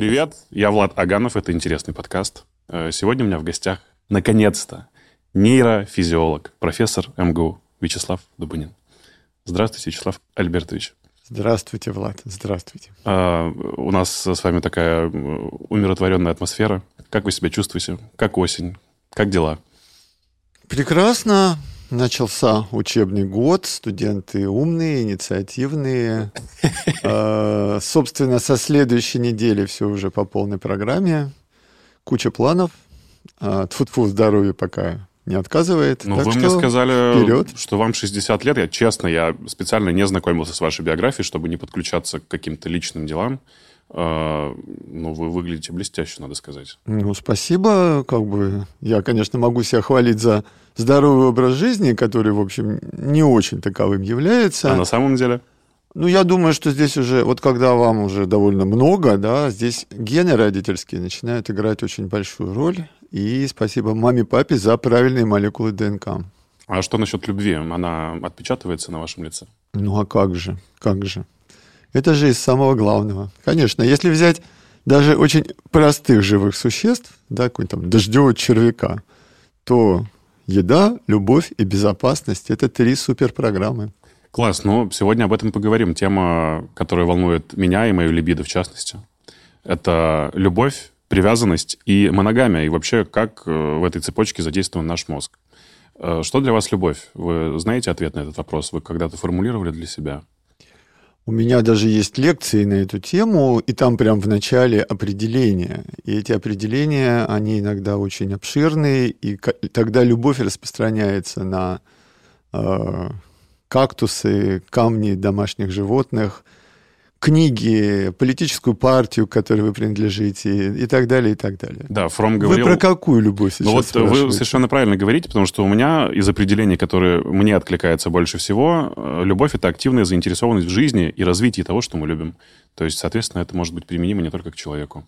Привет, я Влад Аганов, это интересный подкаст. Э, сегодня у меня в гостях, наконец-то, нейрофизиолог, профессор МГУ Вячеслав Дубынин. Здравствуйте, Вячеслав Альбертович. Здравствуйте, Влад, здравствуйте. Uh, у нас с вами такая умиротворенная атмосфера. Как вы себя чувствуете? Как осень? Как дела? Прекрасно. Начался учебный год, студенты умные, инициативные. А, собственно, со следующей недели все уже по полной программе. Куча планов. А, тьфу-тьфу, здоровье пока не отказывает. Ну, вы мне сказали, вперед. что вам 60 лет. Я честно, я специально не знакомился с вашей биографией, чтобы не подключаться к каким-то личным делам. А, ну, вы выглядите блестяще, надо сказать. Ну, спасибо. Как бы я, конечно, могу себя хвалить за здоровый образ жизни, который, в общем, не очень таковым является. А на самом деле? Ну, я думаю, что здесь уже, вот когда вам уже довольно много, да, здесь гены родительские начинают играть очень большую роль. И спасибо маме, папе за правильные молекулы ДНК. А что насчет любви? Она отпечатывается на вашем лице? Ну, а как же, как же. Это же из самого главного. Конечно, если взять даже очень простых живых существ, да, какой-нибудь там дождевого червяка, то еда, любовь и безопасность – это три суперпрограммы. Класс. Ну, сегодня об этом поговорим. Тема, которая волнует меня и мою либидо в частности. Это любовь, привязанность и моногамия. И вообще, как э, в этой цепочке задействован наш мозг. Э, что для вас любовь? Вы знаете ответ на этот вопрос? Вы когда-то формулировали для себя? У меня даже есть лекции на эту тему, и там прям в начале определения. И эти определения, они иногда очень обширные, и тогда любовь распространяется на э, кактусы, камни домашних животных – книги, политическую партию, к которой вы принадлежите, и так далее, и так далее. Да, Фром говорил... Вы про какую любовь сейчас Ну вот вы совершенно правильно говорите, потому что у меня из определений, которые мне откликаются больше всего, э, любовь — это активная заинтересованность в жизни и развитии того, что мы любим. То есть, соответственно, это может быть применимо не только к человеку.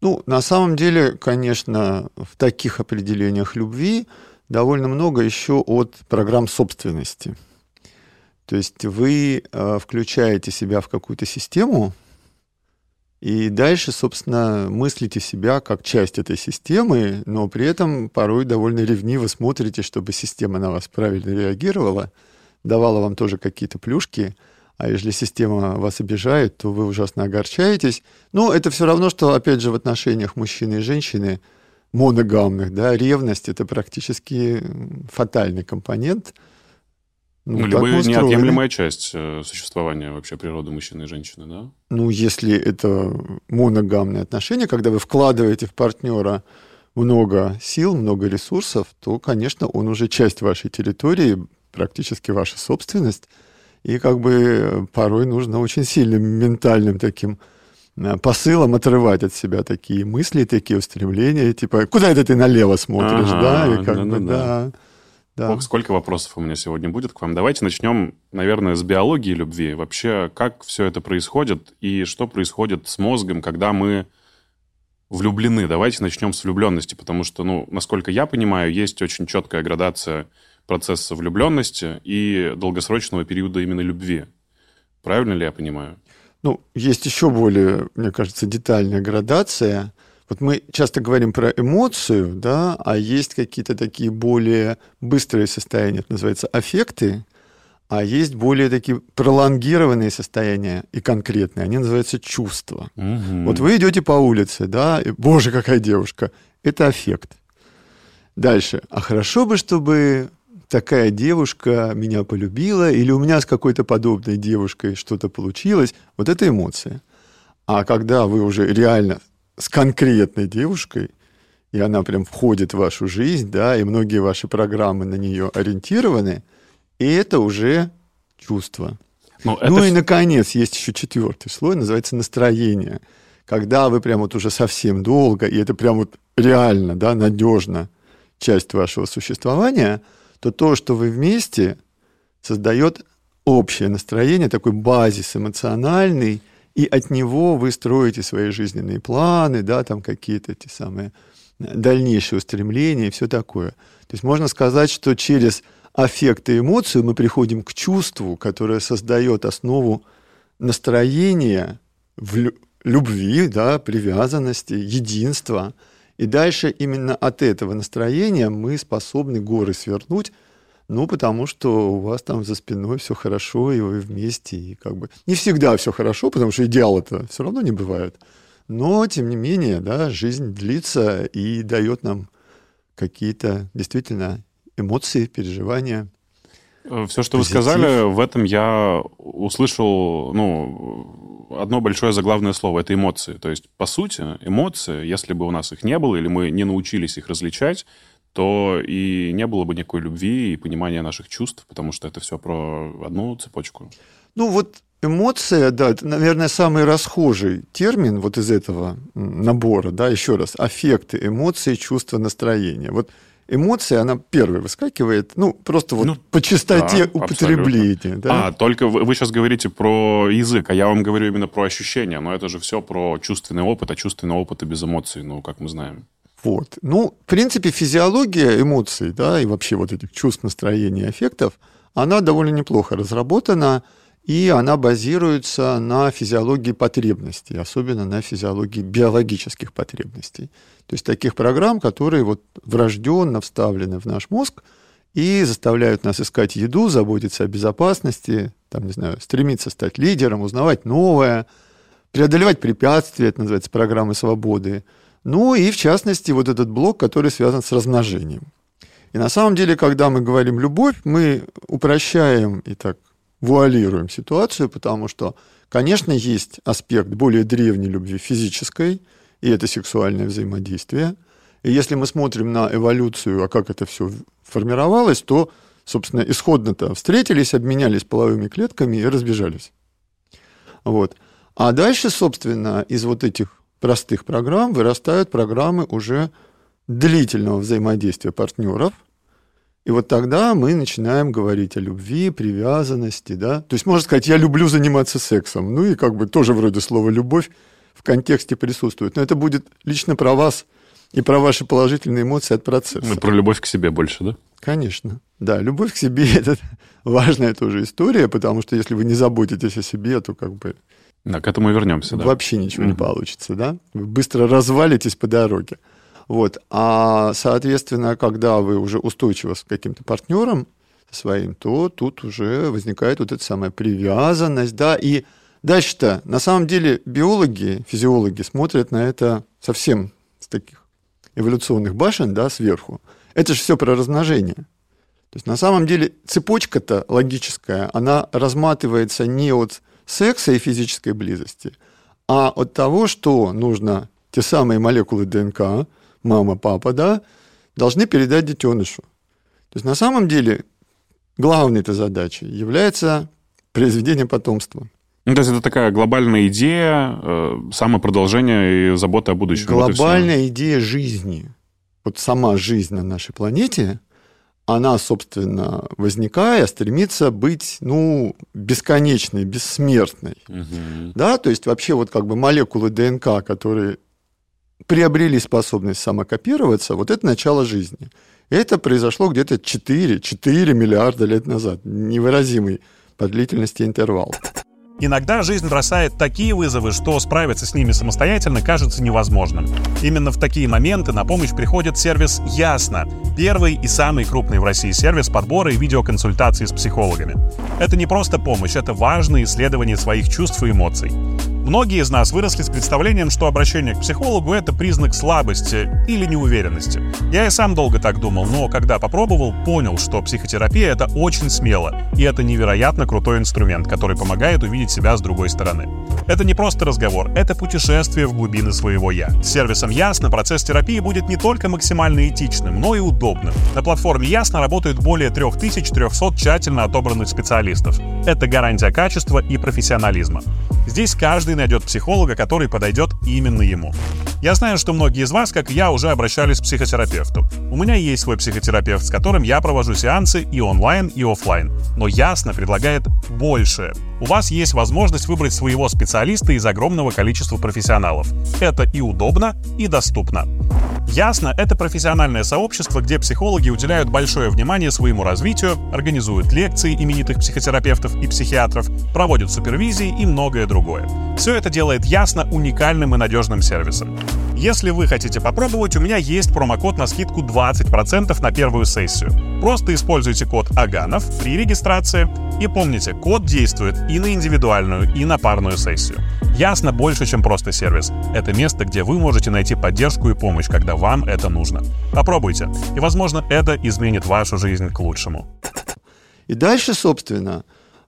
Ну, на самом деле, конечно, в таких определениях любви довольно много еще от программ собственности. То есть вы э, включаете себя в какую-то систему, и дальше, собственно, мыслите себя как часть этой системы, но при этом порой довольно ревниво смотрите, чтобы система на вас правильно реагировала, давала вам тоже какие-то плюшки, а если система вас обижает, то вы ужасно огорчаетесь. Но это все равно, что, опять же, в отношениях мужчины и женщины моногамных, да, ревность — это практически фатальный компонент — ну, ну либо неотъемлемая часть э, существования вообще природы мужчины и женщины, да? Ну, если это моногамные отношения, когда вы вкладываете в партнера много сил, много ресурсов, то, конечно, он уже часть вашей территории, практически ваша собственность. И как бы порой нужно очень сильным ментальным таким э, посылом отрывать от себя такие мысли, такие устремления, типа, куда это ты налево смотришь, ага, да? И как да, бы, да. да да. Ох, сколько вопросов у меня сегодня будет к вам. Давайте начнем, наверное, с биологии любви. Вообще, как все это происходит и что происходит с мозгом, когда мы влюблены. Давайте начнем с влюбленности, потому что, ну, насколько я понимаю, есть очень четкая градация процесса влюбленности и долгосрочного периода именно любви. Правильно ли я понимаю? Ну, есть еще более, мне кажется, детальная градация. Вот мы часто говорим про эмоцию, да, а есть какие-то такие более быстрые состояния, это называется аффекты, а есть более такие пролонгированные состояния и конкретные, они называются чувства. Угу. Вот вы идете по улице, да, и, боже, какая девушка, это аффект. Дальше. А хорошо бы, чтобы такая девушка меня полюбила, или у меня с какой-то подобной девушкой что-то получилось, вот это эмоция. А когда вы уже реально с конкретной девушкой, и она прям входит в вашу жизнь, да, и многие ваши программы на нее ориентированы, и это уже чувство. Ну, ну и, наконец, есть еще четвертый слой, называется настроение. Когда вы прям вот уже совсем долго, и это прям вот реально, да, надежно часть вашего существования, то то, что вы вместе, создает общее настроение, такой базис эмоциональный, и от него вы строите свои жизненные планы, да, там какие-то эти самые дальнейшие устремления и все такое. То есть можно сказать, что через аффект и эмоцию мы приходим к чувству, которое создает основу настроения, любви, да, привязанности, единства. И дальше именно от этого настроения мы способны горы свернуть, ну, потому что у вас там за спиной все хорошо, и вы вместе, и как бы... Не всегда все хорошо, потому что идеал это все равно не бывает. Но, тем не менее, да, жизнь длится и дает нам какие-то действительно эмоции, переживания. Э, Все, что Позитив. вы сказали, в этом я услышал, ну, одно большое заглавное слово – это эмоции. То есть, по сути, эмоции, если бы у нас их не было, или мы не научились их различать, то и не было бы никакой любви и понимания наших чувств, потому что это все про одну цепочку. Ну, вот эмоция, да, это, наверное, самый расхожий термин вот из этого набора, да, еще раз, аффекты, эмоции, чувства, настроения. Вот эмоция, она первая выскакивает, ну, просто вот ну, по частоте да, употребления. Да? А, только вы, вы сейчас говорите про язык, а я вам говорю именно про ощущения, но это же все про чувственный опыт, а чувственный опыт и без эмоций, ну, как мы знаем. Вот. Ну, в принципе, физиология эмоций, да, и вообще вот этих чувств, настроений, эффектов, она довольно неплохо разработана, и она базируется на физиологии потребностей, особенно на физиологии биологических потребностей. То есть таких программ, которые вот врожденно вставлены в наш мозг и заставляют нас искать еду, заботиться о безопасности, там, не знаю, стремиться стать лидером, узнавать новое, преодолевать препятствия, это называется программы свободы. Ну и, в частности, вот этот блок, который связан с размножением. И на самом деле, когда мы говорим «любовь», мы упрощаем и так вуалируем ситуацию, потому что, конечно, есть аспект более древней любви физической, и это сексуальное взаимодействие. И если мы смотрим на эволюцию, а как это все формировалось, то, собственно, исходно-то встретились, обменялись половыми клетками и разбежались. Вот. А дальше, собственно, из вот этих простых программ вырастают программы уже длительного взаимодействия партнеров – и вот тогда мы начинаем говорить о любви, привязанности, да. То есть можно сказать, я люблю заниматься сексом. Ну и как бы тоже вроде слова «любовь» в контексте присутствует. Но это будет лично про вас и про ваши положительные эмоции от процесса. Ну, про любовь к себе больше, да? Конечно. Да, любовь к себе – это важная тоже история, потому что если вы не заботитесь о себе, то как бы... Да, к этому вернемся, да. Вообще ничего mm-hmm. не получится, да? Вы быстро развалитесь по дороге. Вот. А, соответственно, когда вы уже устойчивы с каким-то партнером своим, то тут уже возникает вот эта самая привязанность, да, и дальше-то, на самом деле, биологи, физиологи смотрят на это совсем с таких эволюционных башен, да, сверху. Это же все про размножение. То есть на самом деле цепочка-то логическая, она разматывается не от секса и физической близости, а от того, что нужно те самые молекулы ДНК, мама, папа, да, должны передать детенышу. То есть на самом деле главной этой задачей является произведение потомства. Ну, то есть это такая глобальная идея э, самопродолжения и заботы о будущем. Глобальная вот идея жизни. Вот сама жизнь на нашей планете, она, собственно, возникая, стремится быть, ну, бесконечной, бессмертной. Угу. Да, то есть вообще вот как бы молекулы ДНК, которые приобрели способность самокопироваться, вот это начало жизни. И это произошло где-то 4, 4 миллиарда лет назад. Невыразимый по длительности интервал. Иногда жизнь бросает такие вызовы, что справиться с ними самостоятельно кажется невозможным. Именно в такие моменты на помощь приходит сервис «Ясно», первый и самый крупный в России сервис подбора и видеоконсультаций с психологами. Это не просто помощь, это важное исследование своих чувств и эмоций. Многие из нас выросли с представлением, что обращение к психологу — это признак слабости или неуверенности. Я и сам долго так думал, но когда попробовал, понял, что психотерапия — это очень смело, и это невероятно крутой инструмент, который помогает увидеть себя с другой стороны. Это не просто разговор, это путешествие в глубины своего «я». С сервисом «Ясно» процесс терапии будет не только максимально этичным, но и удобным. На платформе «Ясно» работают более 3300 тщательно отобранных специалистов. Это гарантия качества и профессионализма. Здесь каждый найдет психолога, который подойдет именно ему. Я знаю, что многие из вас, как и я, уже обращались к психотерапевту. У меня есть свой психотерапевт, с которым я провожу сеансы и онлайн, и офлайн. Но Ясно предлагает большее. У вас есть возможность выбрать своего специалиста из огромного количества профессионалов. Это и удобно, и доступно. Ясно, это профессиональное сообщество, где психологи уделяют большое внимание своему развитию, организуют лекции именитых психотерапевтов и психиатров, проводят супервизии и многое другое. Все это делает Ясно уникальным и надежным сервисом. Если вы хотите попробовать, у меня есть промокод на скидку 20% на первую сессию. Просто используйте код Аганов при регистрации и помните, код действует и на индивидуальную, и на парную сессию. Ясно больше, чем просто сервис. Это место, где вы можете найти поддержку и помощь, когда вам это нужно. Попробуйте, и, возможно, это изменит вашу жизнь к лучшему. И дальше, собственно,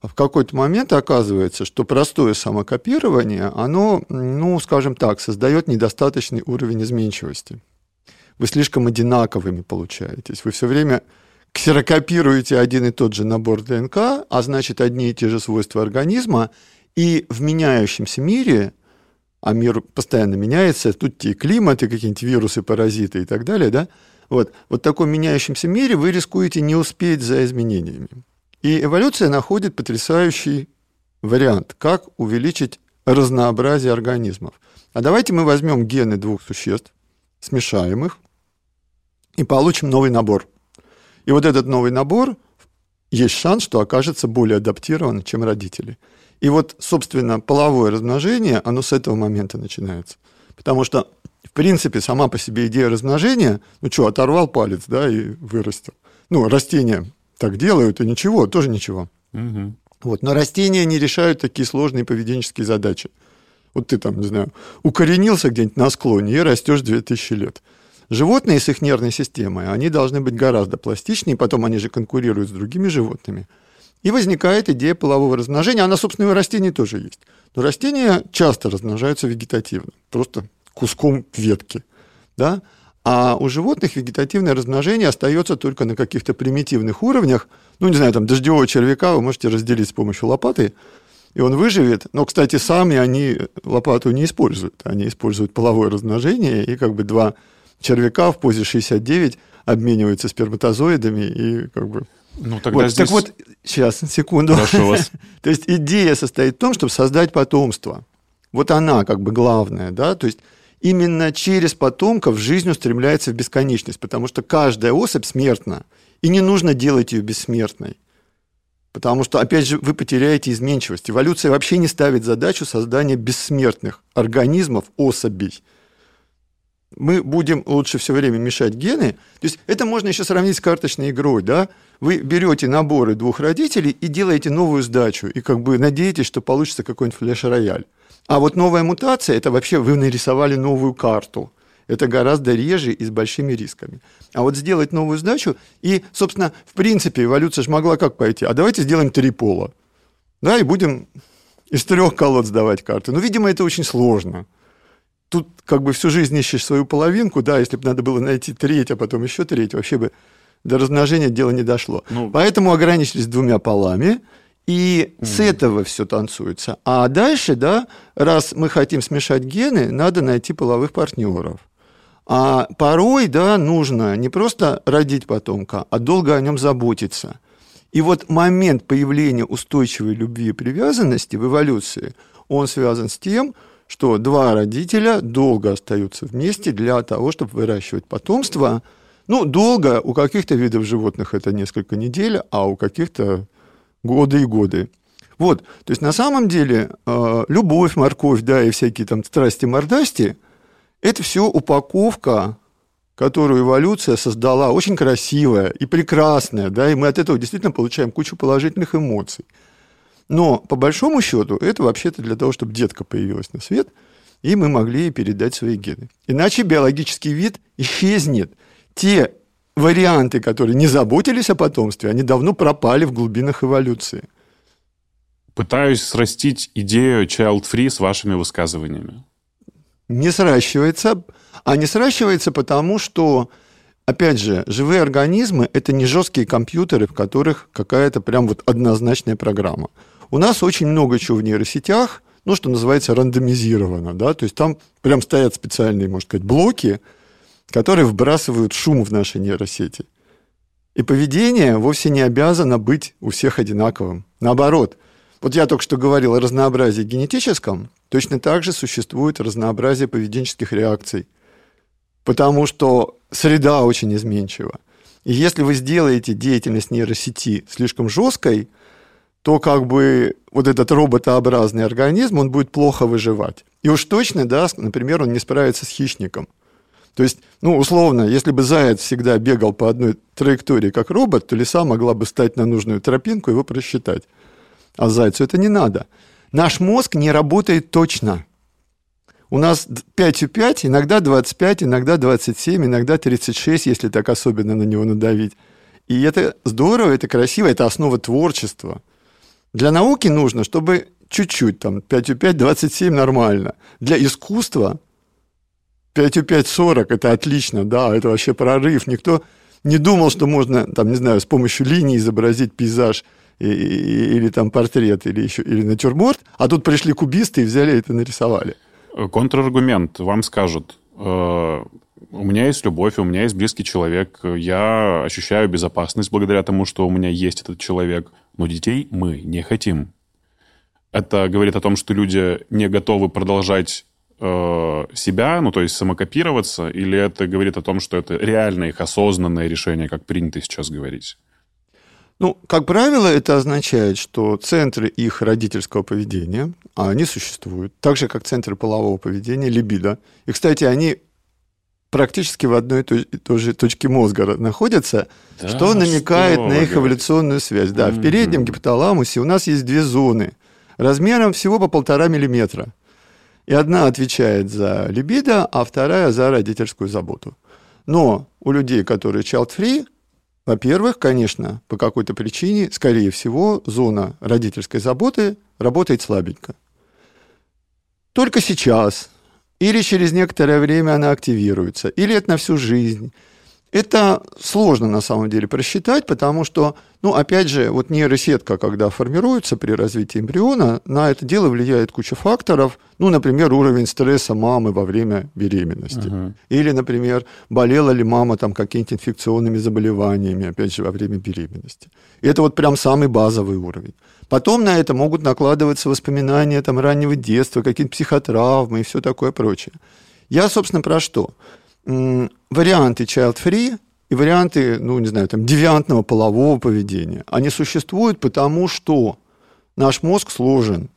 в какой-то момент оказывается, что простое самокопирование, оно, ну, скажем так, создает недостаточный уровень изменчивости. Вы слишком одинаковыми получаетесь. Вы все время ксерокопируете один и тот же набор ДНК, а значит, одни и те же свойства организма, и в меняющемся мире, а мир постоянно меняется, тут и климат, и какие-нибудь вирусы, паразиты и так далее, да, вот, вот в таком меняющемся мире вы рискуете не успеть за изменениями. И эволюция находит потрясающий вариант, как увеличить разнообразие организмов. А давайте мы возьмем гены двух существ, смешаем их и получим новый набор. И вот этот новый набор, есть шанс, что окажется более адаптирован, чем родители. И вот, собственно, половое размножение, оно с этого момента начинается. Потому что, в принципе, сама по себе идея размножения, ну что, оторвал палец, да, и вырастил. Ну, растения так делают, и ничего, тоже ничего. Угу. Вот. Но растения не решают такие сложные поведенческие задачи. Вот ты там, не знаю, укоренился где-нибудь на склоне и растешь 2000 лет. Животные с их нервной системой, они должны быть гораздо пластичнее, потом они же конкурируют с другими животными. И возникает идея полового размножения. Она, собственно, и у растений тоже есть. Но растения часто размножаются вегетативно, просто куском ветки. Да? А у животных вегетативное размножение остается только на каких-то примитивных уровнях. Ну, не знаю, там дождевого червяка вы можете разделить с помощью лопаты, и он выживет. Но, кстати, сами они лопату не используют. Они используют половое размножение, и как бы два червяка в позе 69 обмениваются сперматозоидами, и как бы... Ну, тогда вот, здесь... Так вот, сейчас, секунду. Прошу вас. То есть идея состоит в том, чтобы создать потомство. Вот она как бы главная, да, то есть именно через потомков жизнь устремляется в бесконечность, потому что каждая особь смертна, и не нужно делать ее бессмертной. Потому что, опять же, вы потеряете изменчивость. Эволюция вообще не ставит задачу создания бессмертных организмов, особей. Мы будем лучше все время мешать гены. То есть это можно еще сравнить с карточной игрой. Да? Вы берете наборы двух родителей и делаете новую сдачу, и как бы надеетесь, что получится какой-нибудь флеш-рояль. А вот новая мутация – это вообще вы нарисовали новую карту. Это гораздо реже и с большими рисками. А вот сделать новую сдачу, и, собственно, в принципе, эволюция же могла как пойти? А давайте сделаем три пола. Да, и будем из трех колод сдавать карты. Но, видимо, это очень сложно. Тут как бы всю жизнь ищешь свою половинку, да, если бы надо было найти треть, а потом еще треть, вообще бы до размножения дело не дошло. Ну, Поэтому ограничились двумя полами – и mm. с этого все танцуется. А дальше, да, раз мы хотим смешать гены, надо найти половых партнеров. А порой, да, нужно не просто родить потомка, а долго о нем заботиться. И вот момент появления устойчивой любви и привязанности в эволюции, он связан с тем, что два родителя долго остаются вместе для того, чтобы выращивать потомство. Ну, долго у каких-то видов животных это несколько недель, а у каких-то годы и годы. Вот, то есть на самом деле э, любовь, морковь, да, и всякие там страсти-мордасти – это все упаковка, которую эволюция создала, очень красивая и прекрасная, да, и мы от этого действительно получаем кучу положительных эмоций. Но по большому счету это вообще-то для того, чтобы детка появилась на свет, и мы могли ей передать свои гены. Иначе биологический вид исчезнет. Те варианты, которые не заботились о потомстве, они давно пропали в глубинах эволюции. Пытаюсь срастить идею child-free с вашими высказываниями. Не сращивается. А не сращивается потому, что, опять же, живые организмы – это не жесткие компьютеры, в которых какая-то прям вот однозначная программа. У нас очень много чего в нейросетях, ну, что называется, рандомизировано, да, то есть там прям стоят специальные, можно сказать, блоки, которые вбрасывают шум в наши нейросети. И поведение вовсе не обязано быть у всех одинаковым. Наоборот, вот я только что говорил о разнообразии генетическом, точно так же существует разнообразие поведенческих реакций. потому что среда очень изменчива. И если вы сделаете деятельность нейросети слишком жесткой, то как бы вот этот роботообразный организм, он будет плохо выживать. И уж точно, да, например, он не справится с хищником. То есть, ну, условно, если бы заяц всегда бегал по одной траектории, как робот, то лиса могла бы стать на нужную тропинку и его просчитать. А зайцу это не надо. Наш мозг не работает точно. У нас 5,5, иногда 25, иногда 27, иногда 36, если так особенно на него надавить. И это здорово, это красиво, это основа творчества. Для науки нужно, чтобы чуть-чуть, там, 5,5, 27 нормально. Для искусства 5,5, 40 это отлично, да, это вообще прорыв. Никто не думал, что можно, там, не знаю, с помощью линии изобразить пейзаж или там портрет, или еще, или натюрморт, а тут пришли кубисты и взяли это нарисовали. Контраргумент. Вам скажут, э, у меня есть любовь, у меня есть близкий человек, я ощущаю безопасность благодаря тому, что у меня есть этот человек, но детей мы не хотим. Это говорит о том, что люди не готовы продолжать э, себя, ну то есть самокопироваться, или это говорит о том, что это реально их осознанное решение, как принято сейчас говорить? Ну, как правило, это означает, что центры их родительского поведения, а они существуют, так же, как центры полового поведения, либидо. И, кстати, они практически в одной и той же точке мозга находятся, да, что намекает что на их эволюционную связь. Да, mm-hmm. в переднем гипоталамусе у нас есть две зоны размером всего по полтора миллиметра. И одна отвечает за либидо, а вторая за родительскую заботу. Но у людей, которые child-free, во-первых, конечно, по какой-то причине, скорее всего, зона родительской заботы работает слабенько. Только сейчас, или через некоторое время она активируется, или это на всю жизнь, это сложно на самом деле просчитать, потому что, ну, опять же, вот нейросетка, когда формируется при развитии эмбриона, на это дело влияет куча факторов. Ну, например, уровень стресса мамы во время беременности. Uh-huh. Или, например, болела ли мама там какими-то инфекционными заболеваниями, опять же, во время беременности. И это вот прям самый базовый уровень. Потом на это могут накладываться воспоминания там, раннего детства, какие-то психотравмы и все такое прочее. Я, собственно, про что? Варианты child-free и варианты, ну, не знаю, там, девиантного полового поведения. Они существуют потому, что наш мозг сложен,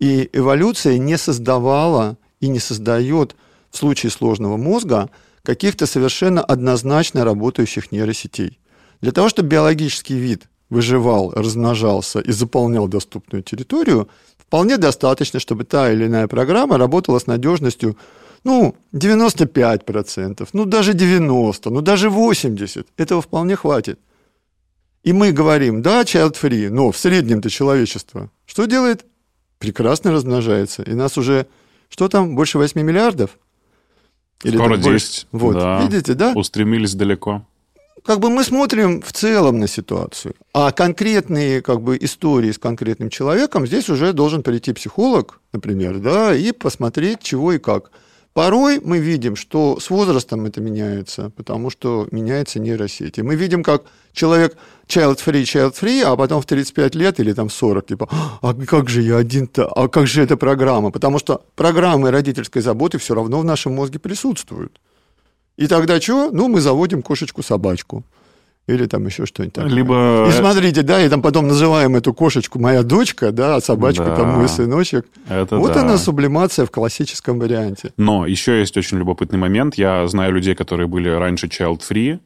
и эволюция не создавала и не создает в случае сложного мозга каких-то совершенно однозначно работающих нейросетей. Для того, чтобы биологический вид выживал, размножался и заполнял доступную территорию, вполне достаточно, чтобы та или иная программа работала с надежностью ну, 95%, ну, даже 90%, ну, даже 80%. Этого вполне хватит. И мы говорим, да, child-free, но в среднем-то человечество что делает? Прекрасно размножается. И нас уже, что там, больше 8 миллиардов? Или Скоро 10. Больше? Вот, да. видите, да? Устремились далеко. Как бы мы смотрим в целом на ситуацию, а конкретные как бы, истории с конкретным человеком, здесь уже должен прийти психолог, например, да, и посмотреть, чего и как. Порой мы видим, что с возрастом это меняется, потому что меняется нейросети. Мы видим, как человек child-free, child-free, а потом в 35 лет или там 40, типа, а как же я один-то, а как же эта программа? Потому что программы родительской заботы все равно в нашем мозге присутствуют. И тогда что? Ну, мы заводим кошечку-собачку или там еще что-нибудь такое. Либо... И смотрите, да, и там потом называем эту кошечку моя дочка, да, а собачку да. там мой сыночек. Это вот да. она сублимация в классическом варианте. Но еще есть очень любопытный момент. Я знаю людей, которые были раньше child-free,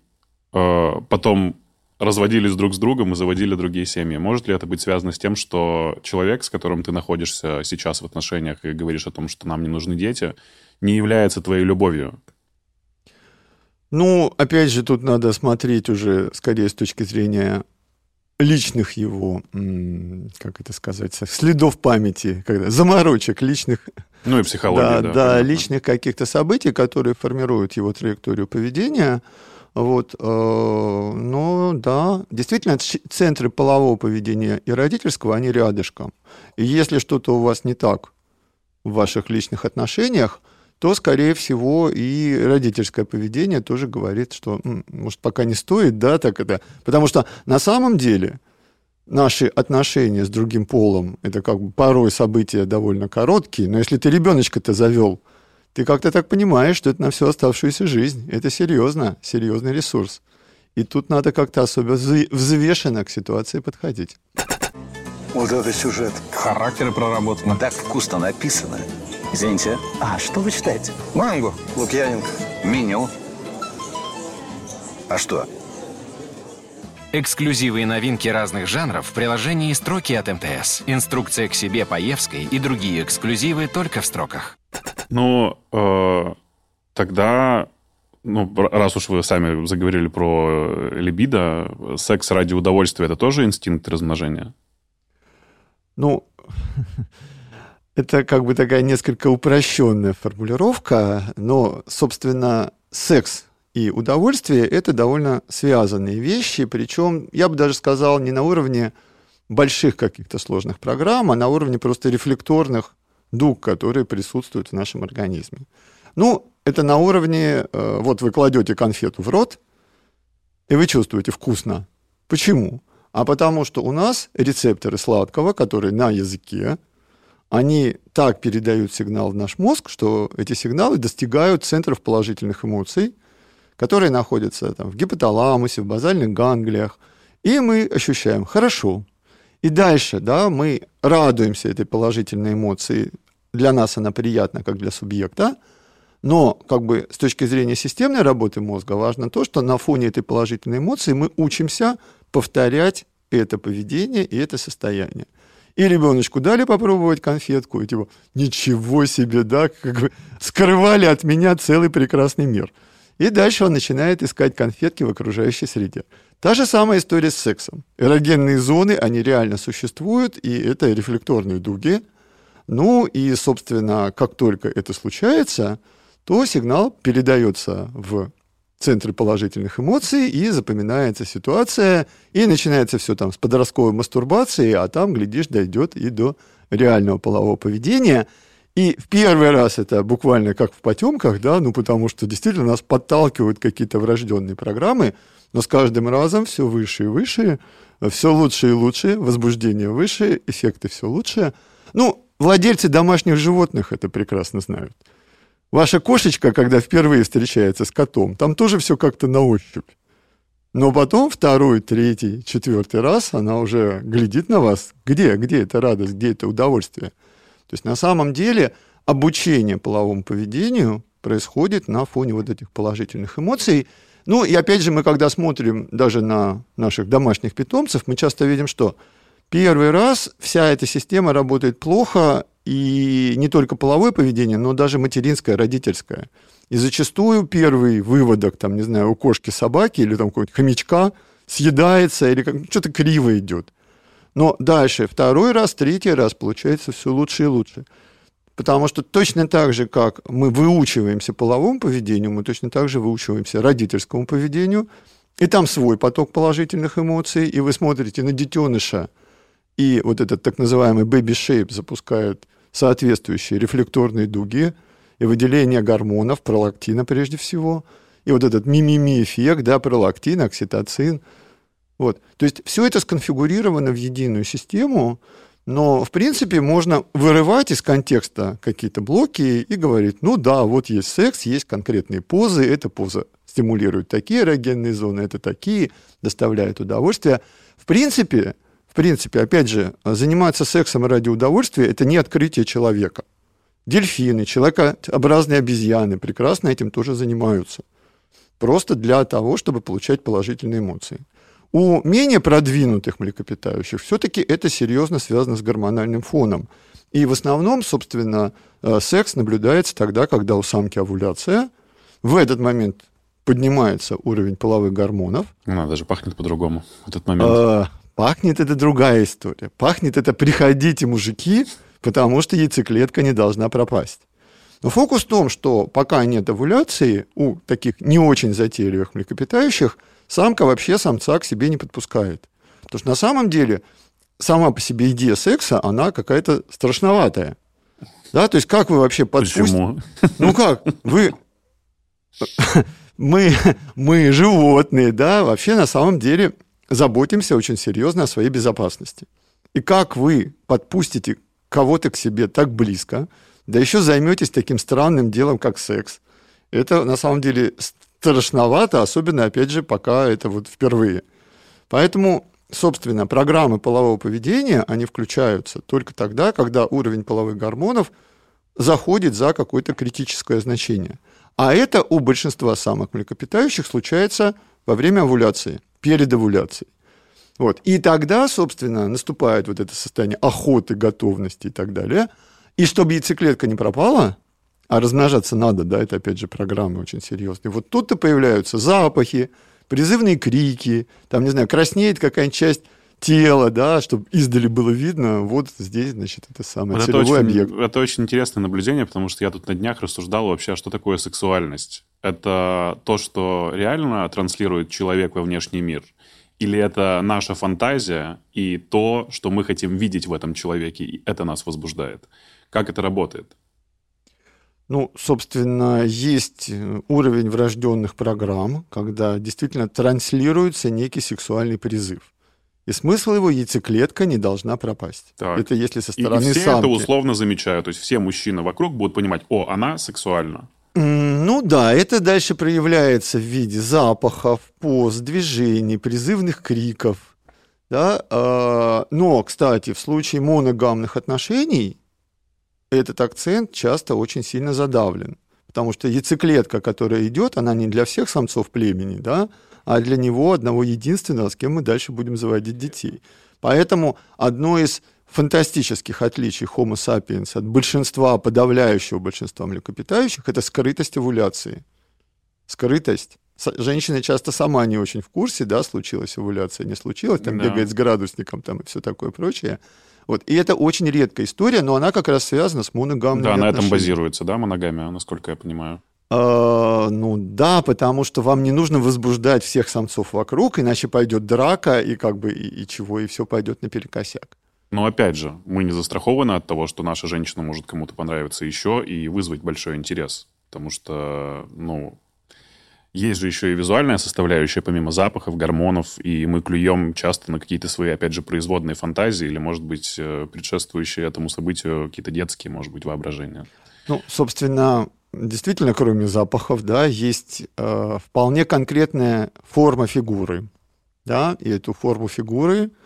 э, потом разводились друг с другом и заводили другие семьи. Может ли это быть связано с тем, что человек, с которым ты находишься сейчас в отношениях и говоришь о том, что нам не нужны дети, не является твоей любовью? Ну, опять же, тут надо смотреть уже скорее с точки зрения личных его, как это сказать, следов памяти, когда, заморочек личных. Ну и психологии, да. Да, да личных каких-то событий, которые формируют его траекторию поведения. Вот, э, но да, действительно, центры полового поведения и родительского, они рядышком. И если что-то у вас не так в ваших личных отношениях, то, скорее всего, и родительское поведение тоже говорит, что, может, пока не стоит, да, так это. Потому что на самом деле наши отношения с другим полом, это как бы порой события довольно короткие, но если ты ребеночка-то завел, ты как-то так понимаешь, что это на всю оставшуюся жизнь. Это серьезно, серьезный ресурс. И тут надо как-то особо взвешенно к ситуации подходить. Вот это сюжет. Характеры проработаны. Так вкусно написано. Извините. А что вы читаете? Мангу. Лукьяненко. Меню. А что? Эксклюзивы и новинки разных жанров в приложении «Строки от МТС». Инструкция к себе Паевской и другие эксклюзивы только в строках. Ну, э, тогда, ну, раз уж вы сами заговорили про либидо, секс ради удовольствия – это тоже инстинкт размножения? Ну, это как бы такая несколько упрощенная формулировка, но, собственно, секс и удовольствие – это довольно связанные вещи, причем, я бы даже сказал, не на уровне больших каких-то сложных программ, а на уровне просто рефлекторных дуг, которые присутствуют в нашем организме. Ну, это на уровне, э, вот вы кладете конфету в рот, и вы чувствуете вкусно. Почему? А потому что у нас рецепторы сладкого, которые на языке, они так передают сигнал в наш мозг, что эти сигналы достигают центров положительных эмоций – которые находятся там, в гипоталамусе, в базальных ганглиях, и мы ощущаем хорошо. И дальше да, мы радуемся этой положительной эмоции, для нас она приятна, как для субъекта, но как бы с точки зрения системной работы мозга важно то, что на фоне этой положительной эмоции мы учимся повторять это поведение и это состояние. И ребеночку дали попробовать конфетку, и типа, ничего себе, да, как бы скрывали от меня целый прекрасный мир – и дальше он начинает искать конфетки в окружающей среде. Та же самая история с сексом. Эрогенные зоны, они реально существуют, и это рефлекторные дуги. Ну и, собственно, как только это случается, то сигнал передается в центры положительных эмоций, и запоминается ситуация, и начинается все там с подростковой мастурбации, а там, глядишь, дойдет и до реального полового поведения – и в первый раз это буквально как в потемках, да, ну потому что действительно нас подталкивают какие-то врожденные программы, но с каждым разом все выше и выше, все лучше и лучше, возбуждение выше, эффекты все лучше. Ну, владельцы домашних животных это прекрасно знают. Ваша кошечка, когда впервые встречается с котом, там тоже все как-то на ощупь. Но потом второй, третий, четвертый раз она уже глядит на вас. Где? Где эта радость? Где это удовольствие? То есть на самом деле обучение половому поведению происходит на фоне вот этих положительных эмоций. Ну и опять же, мы когда смотрим даже на наших домашних питомцев, мы часто видим, что первый раз вся эта система работает плохо, и не только половое поведение, но даже материнское, родительское. И зачастую первый выводок, там, не знаю, у кошки, собаки или там какого-нибудь хомячка съедается или как, что-то криво идет. Но дальше, второй раз, третий раз, получается все лучше и лучше. Потому что точно так же, как мы выучиваемся половому поведению, мы точно так же выучиваемся родительскому поведению, и там свой поток положительных эмоций, и вы смотрите на детеныша, и вот этот так называемый baby shape запускает соответствующие рефлекторные дуги и выделение гормонов, пролактина прежде всего, и вот этот мимими эффект, да, пролактин, окситоцин – вот. То есть все это сконфигурировано в единую систему, но, в принципе, можно вырывать из контекста какие-то блоки и говорить, ну да, вот есть секс, есть конкретные позы, эта поза стимулирует такие эрогенные зоны, это такие, доставляет удовольствие. В принципе, принципе, опять же, заниматься сексом ради удовольствия – это не открытие человека. Дельфины, человекообразные обезьяны прекрасно этим тоже занимаются. Просто для того, чтобы получать положительные эмоции. У менее продвинутых млекопитающих все-таки это серьезно связано с гормональным фоном. И в основном, собственно, э, секс наблюдается тогда, когда у самки овуляция. В этот момент поднимается уровень половых гормонов. Она даже пахнет по-другому в этот момент. А, пахнет это другая история. Пахнет это «приходите, мужики», потому что яйцеклетка не должна пропасть. Но фокус в том, что пока нет овуляции у таких не очень затейливых млекопитающих – самка вообще самца к себе не подпускает. Потому что на самом деле сама по себе идея секса, она какая-то страшноватая. Да, то есть как вы вообще подпустите... Почему? Ну как, вы... Мы, мы животные, да, вообще на самом деле заботимся очень серьезно о своей безопасности. И как вы подпустите кого-то к себе так близко, да еще займетесь таким странным делом, как секс. Это на самом деле страшновато, особенно, опять же, пока это вот впервые. Поэтому, собственно, программы полового поведения, они включаются только тогда, когда уровень половых гормонов заходит за какое-то критическое значение. А это у большинства самых млекопитающих случается во время овуляции, перед овуляцией. Вот. И тогда, собственно, наступает вот это состояние охоты, готовности и так далее. И чтобы яйцеклетка не пропала, а размножаться надо, да, это опять же программы очень серьезные. Вот тут-то появляются запахи, призывные крики, там, не знаю, краснеет какая-нибудь часть тела, да, чтобы издали было видно, вот здесь, значит, это самое вот целевой это очень, объект. Это очень интересное наблюдение, потому что я тут на днях рассуждал вообще, что такое сексуальность. Это то, что реально транслирует человек во внешний мир – или это наша фантазия и то, что мы хотим видеть в этом человеке, и это нас возбуждает? Как это работает? Ну, собственно, есть э, уровень врожденных программ, когда действительно транслируется некий сексуальный призыв. И смысл его яйцеклетка не должна пропасть. Так. Это если со стороны и, и все самки. это условно замечают. То есть все мужчины вокруг будут понимать, о, она сексуальна. Ну да, это дальше проявляется в виде запахов, поз, движений, призывных криков. Да? А, но, кстати, в случае моногамных отношений этот акцент часто очень сильно задавлен. Потому что яйцеклетка, которая идет, она не для всех самцов племени, да, а для него одного единственного, с кем мы дальше будем заводить детей. Поэтому одно из фантастических отличий Homo sapiens от большинства, подавляющего большинства млекопитающих, это скрытость овуляции. Скрытость. Женщина часто сама не очень в курсе, да, случилась овуляция, не случилась, там да. бегает с градусником там, и все такое прочее. Вот. И это очень редкая история, но она как раз связана с моногамными Да, отношениями. на этом базируется, да, моногамия, насколько я понимаю. А, ну да, потому что вам не нужно возбуждать всех самцов вокруг, иначе пойдет драка, и как бы и, и чего, и все пойдет наперекосяк. Но опять же, мы не застрахованы от того, что наша женщина может кому-то понравиться еще и вызвать большой интерес. Потому что, ну, есть же еще и визуальная составляющая, помимо запахов, гормонов, и мы клюем часто на какие-то свои, опять же, производные фантазии, или, может быть, э, предшествующие этому событию какие-то детские, может быть, воображения. Ну, собственно, действительно, кроме запахов, да, есть э, вполне конкретная форма фигуры, да, и эту форму фигуры –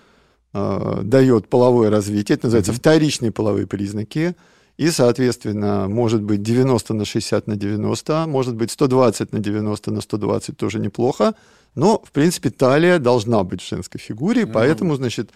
э, дает половое развитие, это называется mm-hmm. вторичные половые признаки, и, соответственно, может быть 90 на 60 на 90, может быть 120 на 90 на 120 тоже неплохо, но, в принципе, талия должна быть в женской фигуре, mm-hmm. поэтому, значит,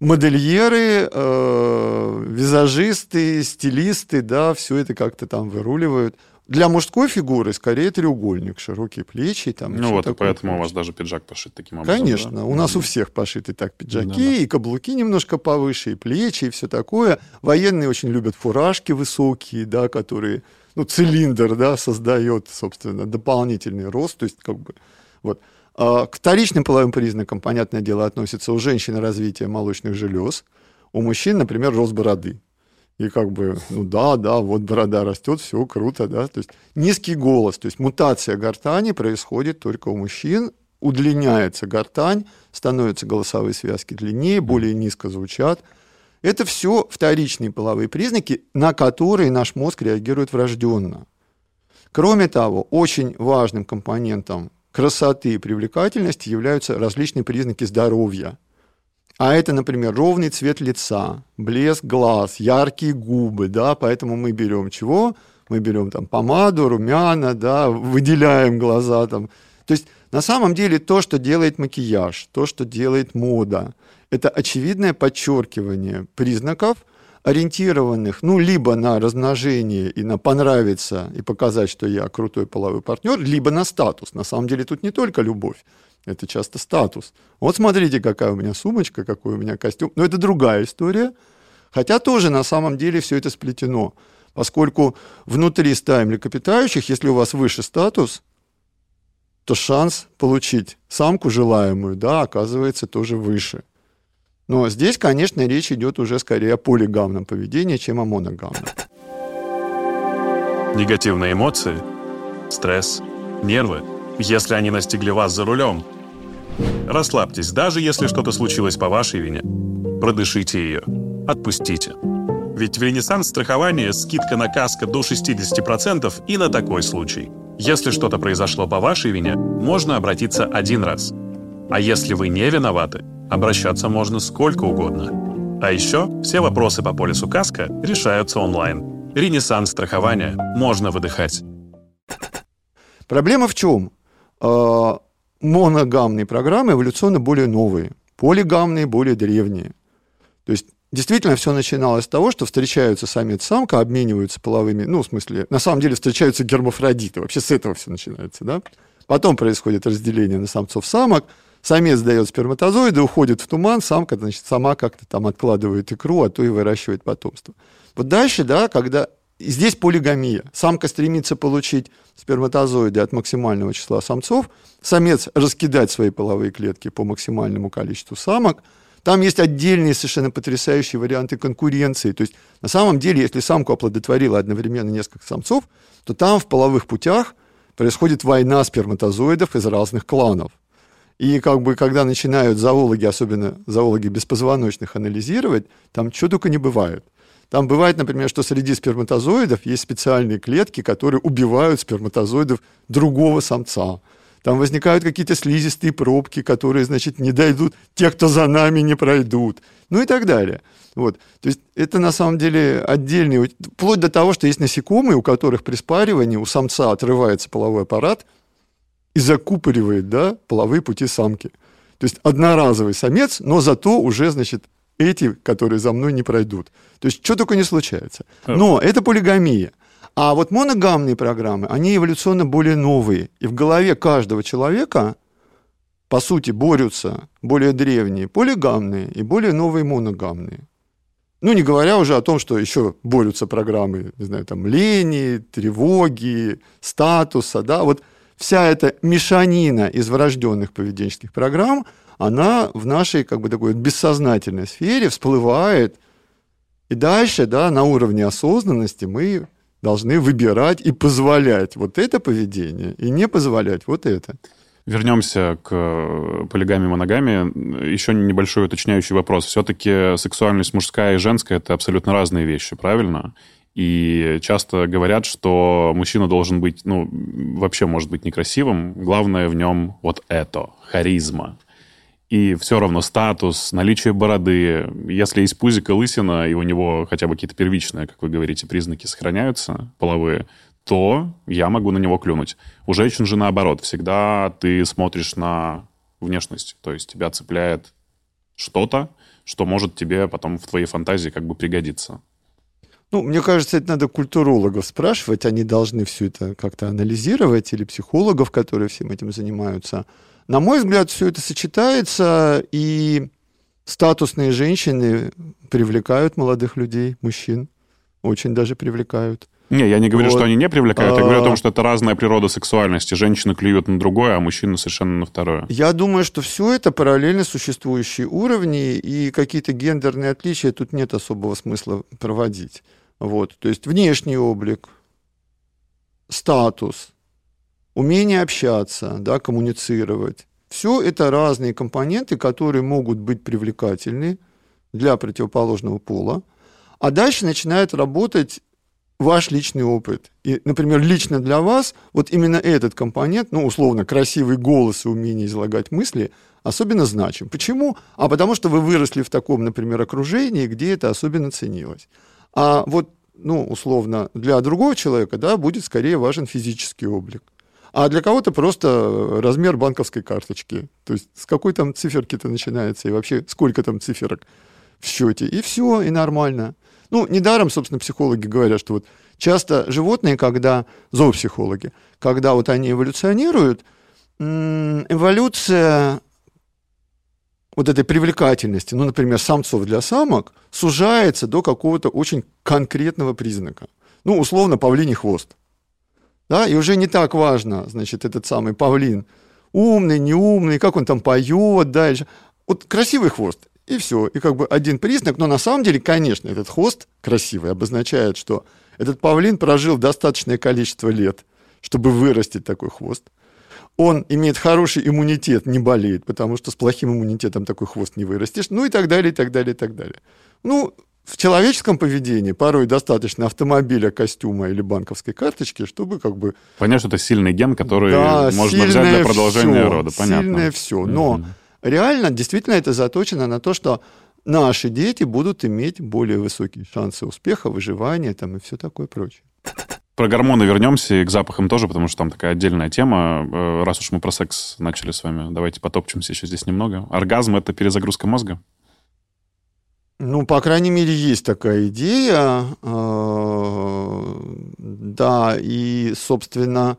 модельеры, э, визажисты, стилисты, да, все это как-то там выруливают. Для мужской фигуры скорее треугольник, широкие плечи. Там, ну вот, и поэтому у вас даже пиджак пошит таким образом. Конечно, да? у нас у всех пошиты так пиджаки, да, да. и каблуки немножко повыше, и плечи, и все такое. Военные очень любят фуражки высокие, да, которые, ну, цилиндр, да, создает, собственно, дополнительный рост, то есть как бы, вот. А к вторичным половым признакам, понятное дело, относится у женщин развитие молочных желез, у мужчин, например, рост бороды. И как бы, ну да, да, вот борода растет, все круто, да. То есть низкий голос, то есть мутация гортани происходит только у мужчин, удлиняется гортань, становятся голосовые связки длиннее, более низко звучат. Это все вторичные половые признаки, на которые наш мозг реагирует врожденно. Кроме того, очень важным компонентом красоты и привлекательности являются различные признаки здоровья – а это, например, ровный цвет лица, блеск глаз, яркие губы, да, поэтому мы берем чего? Мы берем там помаду, румяна, да, выделяем глаза там. То есть на самом деле то, что делает макияж, то, что делает мода, это очевидное подчеркивание признаков, ориентированных, ну, либо на размножение и на понравиться и показать, что я крутой половой партнер, либо на статус. На самом деле тут не только любовь, это часто статус. Вот смотрите, какая у меня сумочка, какой у меня костюм. Но это другая история. Хотя тоже на самом деле все это сплетено. Поскольку внутри стаи млекопитающих, если у вас выше статус, то шанс получить самку желаемую, да, оказывается тоже выше. Но здесь, конечно, речь идет уже скорее о полигамном поведении, чем о моногамном. Негативные эмоции, стресс, нервы – если они настигли вас за рулем. Расслабьтесь, даже если что-то случилось по вашей вине. Продышите ее. Отпустите. Ведь в Ренессанс страховании скидка на каско до 60% и на такой случай. Если что-то произошло по вашей вине, можно обратиться один раз. А если вы не виноваты, обращаться можно сколько угодно. А еще все вопросы по полису каско решаются онлайн. Ренессанс страхования. Можно выдыхать. Проблема в чем? А, моногамные программы эволюционно более новые, полигамные более древние. То есть Действительно, все начиналось с того, что встречаются самец-самка, обмениваются половыми, ну, в смысле, на самом деле встречаются гермафродиты, вообще с этого все начинается, да? Потом происходит разделение на самцов-самок, самец дает сперматозоиды, уходит в туман, самка, значит, сама как-то там откладывает икру, а то и выращивает потомство. Вот дальше, да, когда здесь полигамия. Самка стремится получить сперматозоиды от максимального числа самцов, самец раскидать свои половые клетки по максимальному количеству самок. Там есть отдельные совершенно потрясающие варианты конкуренции. То есть на самом деле, если самку оплодотворила одновременно несколько самцов, то там в половых путях происходит война сперматозоидов из разных кланов. И как бы, когда начинают зоологи, особенно зоологи беспозвоночных, анализировать, там что только не бывает – там бывает, например, что среди сперматозоидов есть специальные клетки, которые убивают сперматозоидов другого самца. Там возникают какие-то слизистые пробки, которые, значит, не дойдут, те, кто за нами не пройдут, ну и так далее. Вот. То есть это на самом деле отдельный, вплоть до того, что есть насекомые, у которых при спаривании у самца отрывается половой аппарат и закупоривает да, половые пути самки. То есть одноразовый самец, но зато уже, значит, эти, которые за мной не пройдут. То есть что только не случается. Но это полигамия. А вот моногамные программы, они эволюционно более новые. И в голове каждого человека, по сути, борются более древние полигамные и более новые моногамные. Ну, не говоря уже о том, что еще борются программы, не знаю, там, лени, тревоги, статуса, да, вот вся эта мешанина из врожденных поведенческих программ, она в нашей как бы такой бессознательной сфере всплывает, и дальше, да, на уровне осознанности мы должны выбирать и позволять вот это поведение, и не позволять вот это. Вернемся к полигамии моногамии. Еще небольшой уточняющий вопрос. Все-таки сексуальность мужская и женская это абсолютно разные вещи, правильно? И часто говорят, что мужчина должен быть, ну, вообще может быть некрасивым. Главное в нем вот это, харизма и все равно статус, наличие бороды. Если есть пузик лысина, и у него хотя бы какие-то первичные, как вы говорите, признаки сохраняются, половые, то я могу на него клюнуть. У женщин же наоборот. Всегда ты смотришь на внешность. То есть тебя цепляет что-то, что может тебе потом в твоей фантазии как бы пригодиться. Ну, мне кажется, это надо культурологов спрашивать. Они должны все это как-то анализировать, или психологов, которые всем этим занимаются. На мой взгляд, все это сочетается, и статусные женщины привлекают молодых людей, мужчин, очень даже привлекают. Не, я не говорю, вот. что они не привлекают, я говорю о том, а. что это разная природа сексуальности. Женщины клюют на другое, а мужчины совершенно на второе. Я думаю, что все это параллельно существующие уровни, и какие-то гендерные отличия тут нет особого смысла проводить. Вот. То есть внешний облик, статус, умение общаться, да, коммуницировать. Все это разные компоненты, которые могут быть привлекательны для противоположного пола. А дальше начинает работать ваш личный опыт. И, например, лично для вас вот именно этот компонент, ну, условно, красивый голос и умение излагать мысли, особенно значим. Почему? А потому что вы выросли в таком, например, окружении, где это особенно ценилось. А вот, ну, условно, для другого человека, да, будет скорее важен физический облик а для кого-то просто размер банковской карточки. То есть с какой там циферки-то начинается, и вообще сколько там циферок в счете. И все, и нормально. Ну, недаром, собственно, психологи говорят, что вот часто животные, когда, зоопсихологи, когда вот они эволюционируют, эволюция вот этой привлекательности, ну, например, самцов для самок, сужается до какого-то очень конкретного признака. Ну, условно, павлиний хвост. Да, и уже не так важно, значит, этот самый павлин, умный, неумный, как он там поет дальше. Вот красивый хвост, и все. И как бы один признак, но на самом деле, конечно, этот хвост красивый обозначает, что этот павлин прожил достаточное количество лет, чтобы вырастить такой хвост. Он имеет хороший иммунитет, не болеет, потому что с плохим иммунитетом такой хвост не вырастешь, ну и так далее, и так далее, и так далее. Ну, в человеческом поведении порой достаточно автомобиля, костюма или банковской карточки, чтобы как бы... Понятно, что это сильный ген, который Да, можно взять для продолжения всё, рода. Понятно. Сильное все. Но Мгм. реально, действительно, это заточено на то, что наши дети будут иметь более высокие шансы успеха, выживания там, и все такое прочее. Про гормоны вернемся и к запахам тоже, потому что там такая отдельная тема. Э, Раз уж мы про секс начали с вами, давайте потопчемся еще здесь немного. Оргазм — это перезагрузка мозга? Ну, по крайней мере, есть такая идея. э, Да, и, собственно,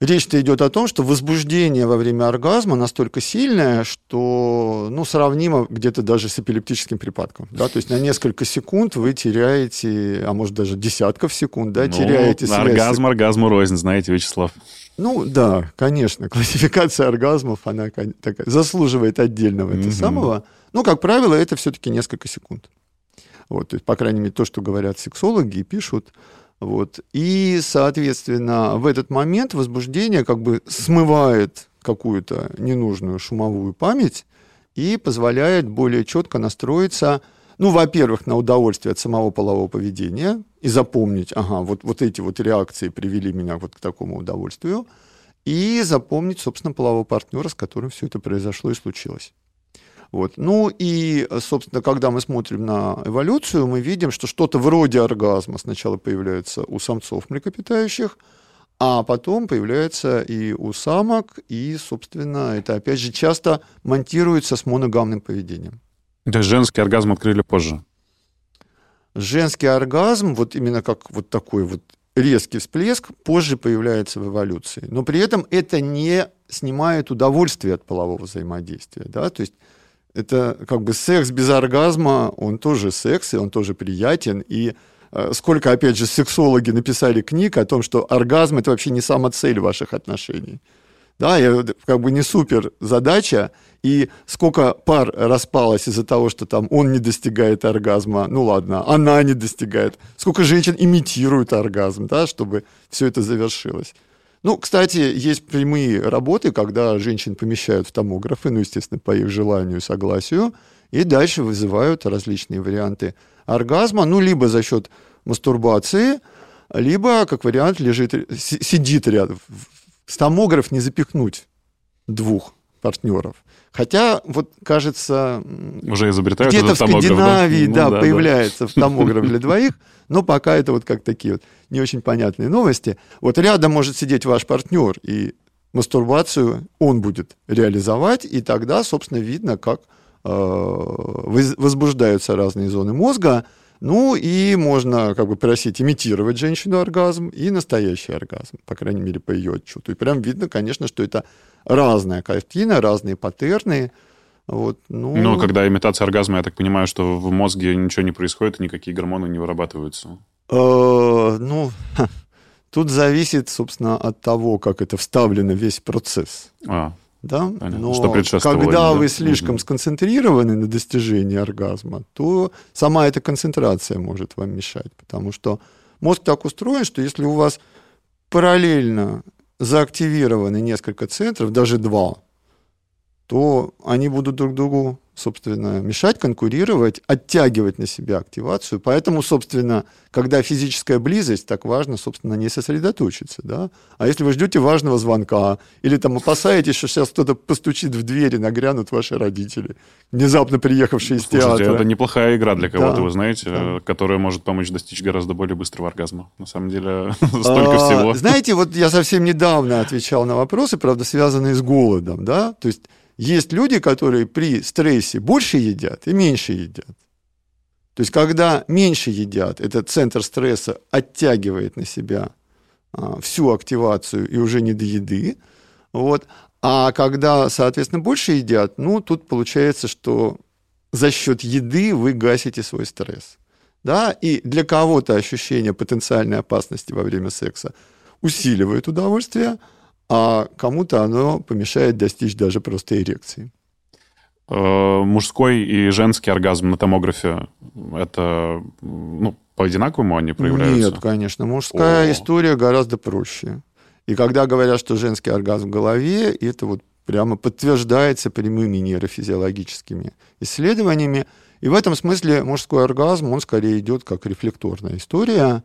речь-то идет о том, что возбуждение во время оргазма настолько сильное, что, ну, сравнимо где-то даже с эпилептическим припадком. Да? То есть на несколько секунд вы теряете, а может даже десятков секунд, да, Ну, теряете связь Оргазм оргазму рознь, знаете, Вячеслав. ну да, конечно, классификация оргазмов, она такая, заслуживает отдельного этого Мгм. самого. Ну, как правило, это все-таки несколько секунд. Вот, то есть, по крайней мере, то, что говорят сексологи и пишут. Вот. И, соответственно, в этот момент возбуждение как бы смывает какую-то ненужную шумовую память и позволяет более четко настроиться, ну, во-первых, на удовольствие от самого полового поведения и запомнить, ага, вот, вот эти вот реакции привели меня вот к такому удовольствию, и запомнить, собственно, полового партнера, с которым все это произошло и случилось. Вот. Ну и, собственно, когда мы смотрим на эволюцию, мы видим, что что-то вроде оргазма сначала появляется у самцов млекопитающих, а потом появляется и у самок, и, собственно, это опять же часто монтируется с моногамным поведением. То есть женский оргазм открыли позже. Женский оргазм, вот именно как вот такой вот резкий всплеск, позже появляется в эволюции. Но при этом это не снимает удовольствие от полового взаимодействия. Да? То есть это как бы секс без оргазма, он тоже секс, и он тоже приятен. И э, сколько, опять же, сексологи написали книг о том, что оргазм это вообще не сама цель ваших отношений. Да, вот как бы не супер задача, и сколько пар распалось из-за того, что там он не достигает оргазма, ну ладно, она не достигает, сколько женщин имитируют оргазм, да, чтобы все это завершилось. Ну, кстати, есть прямые работы, когда женщин помещают в томографы, ну, естественно, по их желанию согласию, и дальше вызывают различные варианты оргазма, ну, либо за счет мастурбации, либо, как вариант, лежит, си- сидит рядом. С томограф не запихнуть двух партнеров. Хотя, вот, кажется, Уже изобретают где-то в Скандинавии, Ну да, появляется в томограф для двоих, но пока это вот как такие вот не очень понятные новости. Вот рядом может сидеть ваш партнер, и мастурбацию он будет реализовать, и тогда, собственно, видно, как э, воз- возбуждаются разные зоны мозга, ну и можно как бы просить имитировать женщину оргазм и настоящий оргазм, по крайней мере, по ее отчету. И прям видно, конечно, что это разная картина, разные паттерны. Вот, ну, Но когда имитация оргазма, я так понимаю, что в мозге ничего не происходит, никакие гормоны не вырабатываются. Э, ну, тут зависит, собственно, от того, как это вставлено весь процесс. А, Да? Понятно. Но Что когда да? вы слишком Мгм. сконцентрированы на достижении оргазма, то сама эта концентрация может вам мешать, потому что мозг так устроен, что если у вас параллельно заактивированы несколько центров, даже два, то они будут друг другу, собственно, мешать, конкурировать, оттягивать на себя активацию. Поэтому, собственно, когда физическая близость, так важно, собственно, не сосредоточиться. Да? А если вы ждете важного звонка или там опасаетесь, что сейчас кто-то постучит в дверь и нагрянут ваши родители, внезапно приехавшие из Слушайте, театра. это неплохая игра для кого-то, Да, вы знаете, да. которая может помочь достичь гораздо более быстрого оргазма. На самом деле, столько А, всего. Знаете, вот я совсем недавно отвечал на вопросы, правда, связанные с голодом, да, то есть есть люди, которые при стрессе больше едят и меньше едят. То есть, когда меньше едят, этот центр стресса оттягивает на себя а, всю активацию и уже не до еды. Вот. А когда, соответственно, больше едят, ну, тут получается, что за счет еды вы гасите свой стресс. Да? И для кого-то ощущение потенциальной опасности во время секса усиливает удовольствие, а кому-то оно помешает достичь даже просто эрекции. Э, Мужской и женский оргазм на томографе, это, ну, по-одинаковому они проявляются? Нет, конечно. Мужская О. история гораздо проще. И когда говорят, что женский оргазм в голове, это вот прямо подтверждается прямыми нейрофизиологическими исследованиями. И в этом смысле мужской оргазм, он скорее идет как рефлекторная история.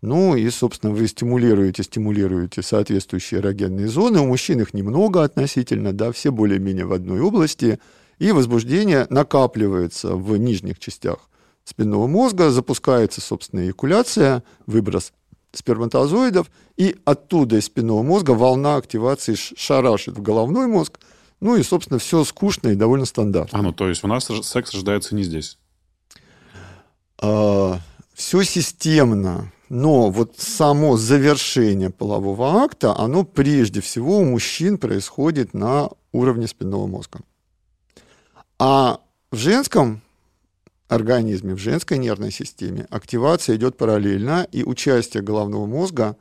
Ну и, собственно, вы стимулируете, стимулируете соответствующие эрогенные зоны. У мужчин их немного относительно, да, все более-менее в одной области. И возбуждение накапливается в нижних частях спинного мозга, запускается, собственно, эякуляция, выброс сперматозоидов, и оттуда из спинного мозга волна активации шарашит в головной мозг, ну и, собственно, все скучно и довольно стандартно. А, ну то есть у нас секс рождается не здесь? А, все системно, но вот само завершение полового акта, оно прежде всего у мужчин происходит на уровне спинного мозга. А в женском организме, в женской нервной системе активация идет параллельно, и участие головного мозга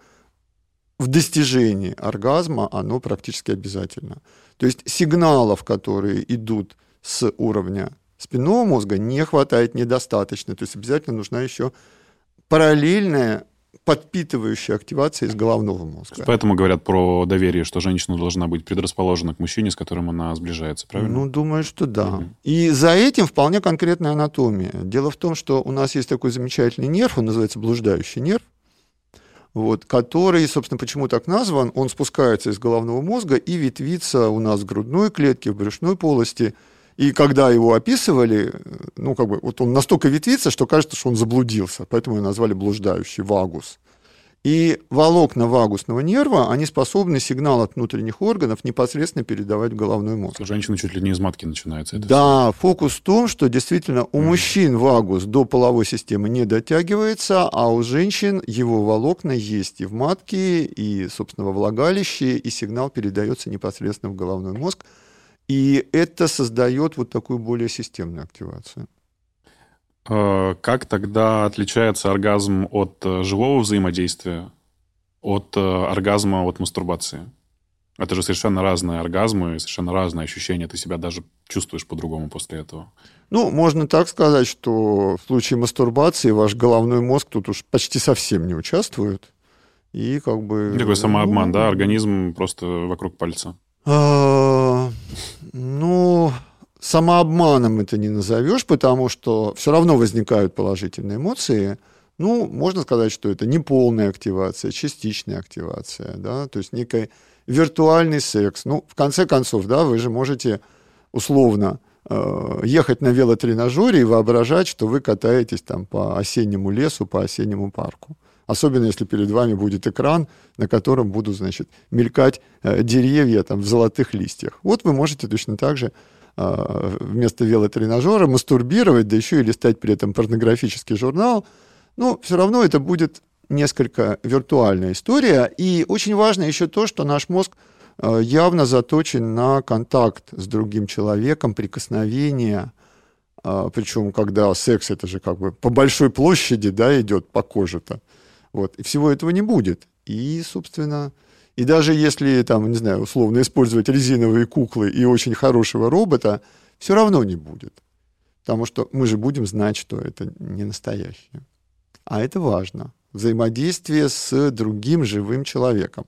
в достижении оргазма, оно практически обязательно. То есть сигналов, которые идут с уровня спинного мозга, не хватает недостаточно. То есть обязательно нужна еще параллельная подпитывающая активация из головного мозга. Поэтому говорят про доверие, что женщина должна быть предрасположена к мужчине, с которым она сближается, правильно? Ну, думаю, что да. Угу. И за этим вполне конкретная анатомия. Дело в том, что у нас есть такой замечательный нерв, он называется блуждающий нерв, вот, который, собственно, почему так назван, он спускается из головного мозга и ветвится у нас в грудной клетке, в брюшной полости. И когда его описывали, ну, как бы, вот он настолько ветвится, что кажется, что он заблудился, поэтому его назвали блуждающий вагус. И волокна вагусного нерва, они способны сигнал от внутренних органов непосредственно передавать в головной мозг. У женщины чуть ли не из матки начинается. Это да, фокус в том, что действительно у mm. мужчин вагус до половой системы не дотягивается, а у женщин его волокна есть и в матке, и, собственно, во влагалище, и сигнал передается непосредственно в головной мозг. И это создает вот такую более системную активацию. Э, как тогда отличается оргазм от э, живого взаимодействия, от э, оргазма от мастурбации? Это же совершенно разные оргазмы, совершенно разные ощущения. Ты себя даже чувствуешь по-другому после этого. Ну, можно так сказать, что в случае мастурбации ваш головной мозг тут уж почти совсем не участвует. И как бы... Такой самообман, ну, да? Организм просто вокруг пальца. Ну, самообманом это не назовешь, потому что все равно возникают положительные эмоции. Ну, можно сказать, что это не полная активация, частичная активация, да, то есть некий виртуальный секс. Ну, в конце концов, да, вы же можете условно э, ехать на велотренажере и воображать, что вы катаетесь там по осеннему лесу, по осеннему парку. Особенно если перед вами будет экран, на котором будут, значит, мелькать э, деревья там в золотых листьях. Вот вы можете точно так же а, вместо велотренажера мастурбировать, да еще и листать при этом порнографический журнал, ну, все равно это будет несколько виртуальная история. И очень важно еще то, что наш мозг а, явно заточен на контакт с другим человеком, прикосновение. А, Причем, когда секс, это же как бы по большой площади да, идет по коже-то. Вот. И всего этого не будет. И, собственно, и даже если, там, не знаю, условно использовать резиновые куклы и очень хорошего робота, все равно не будет. Потому что мы же будем знать, что это не настоящее. А это важно. Взаимодействие с другим живым человеком.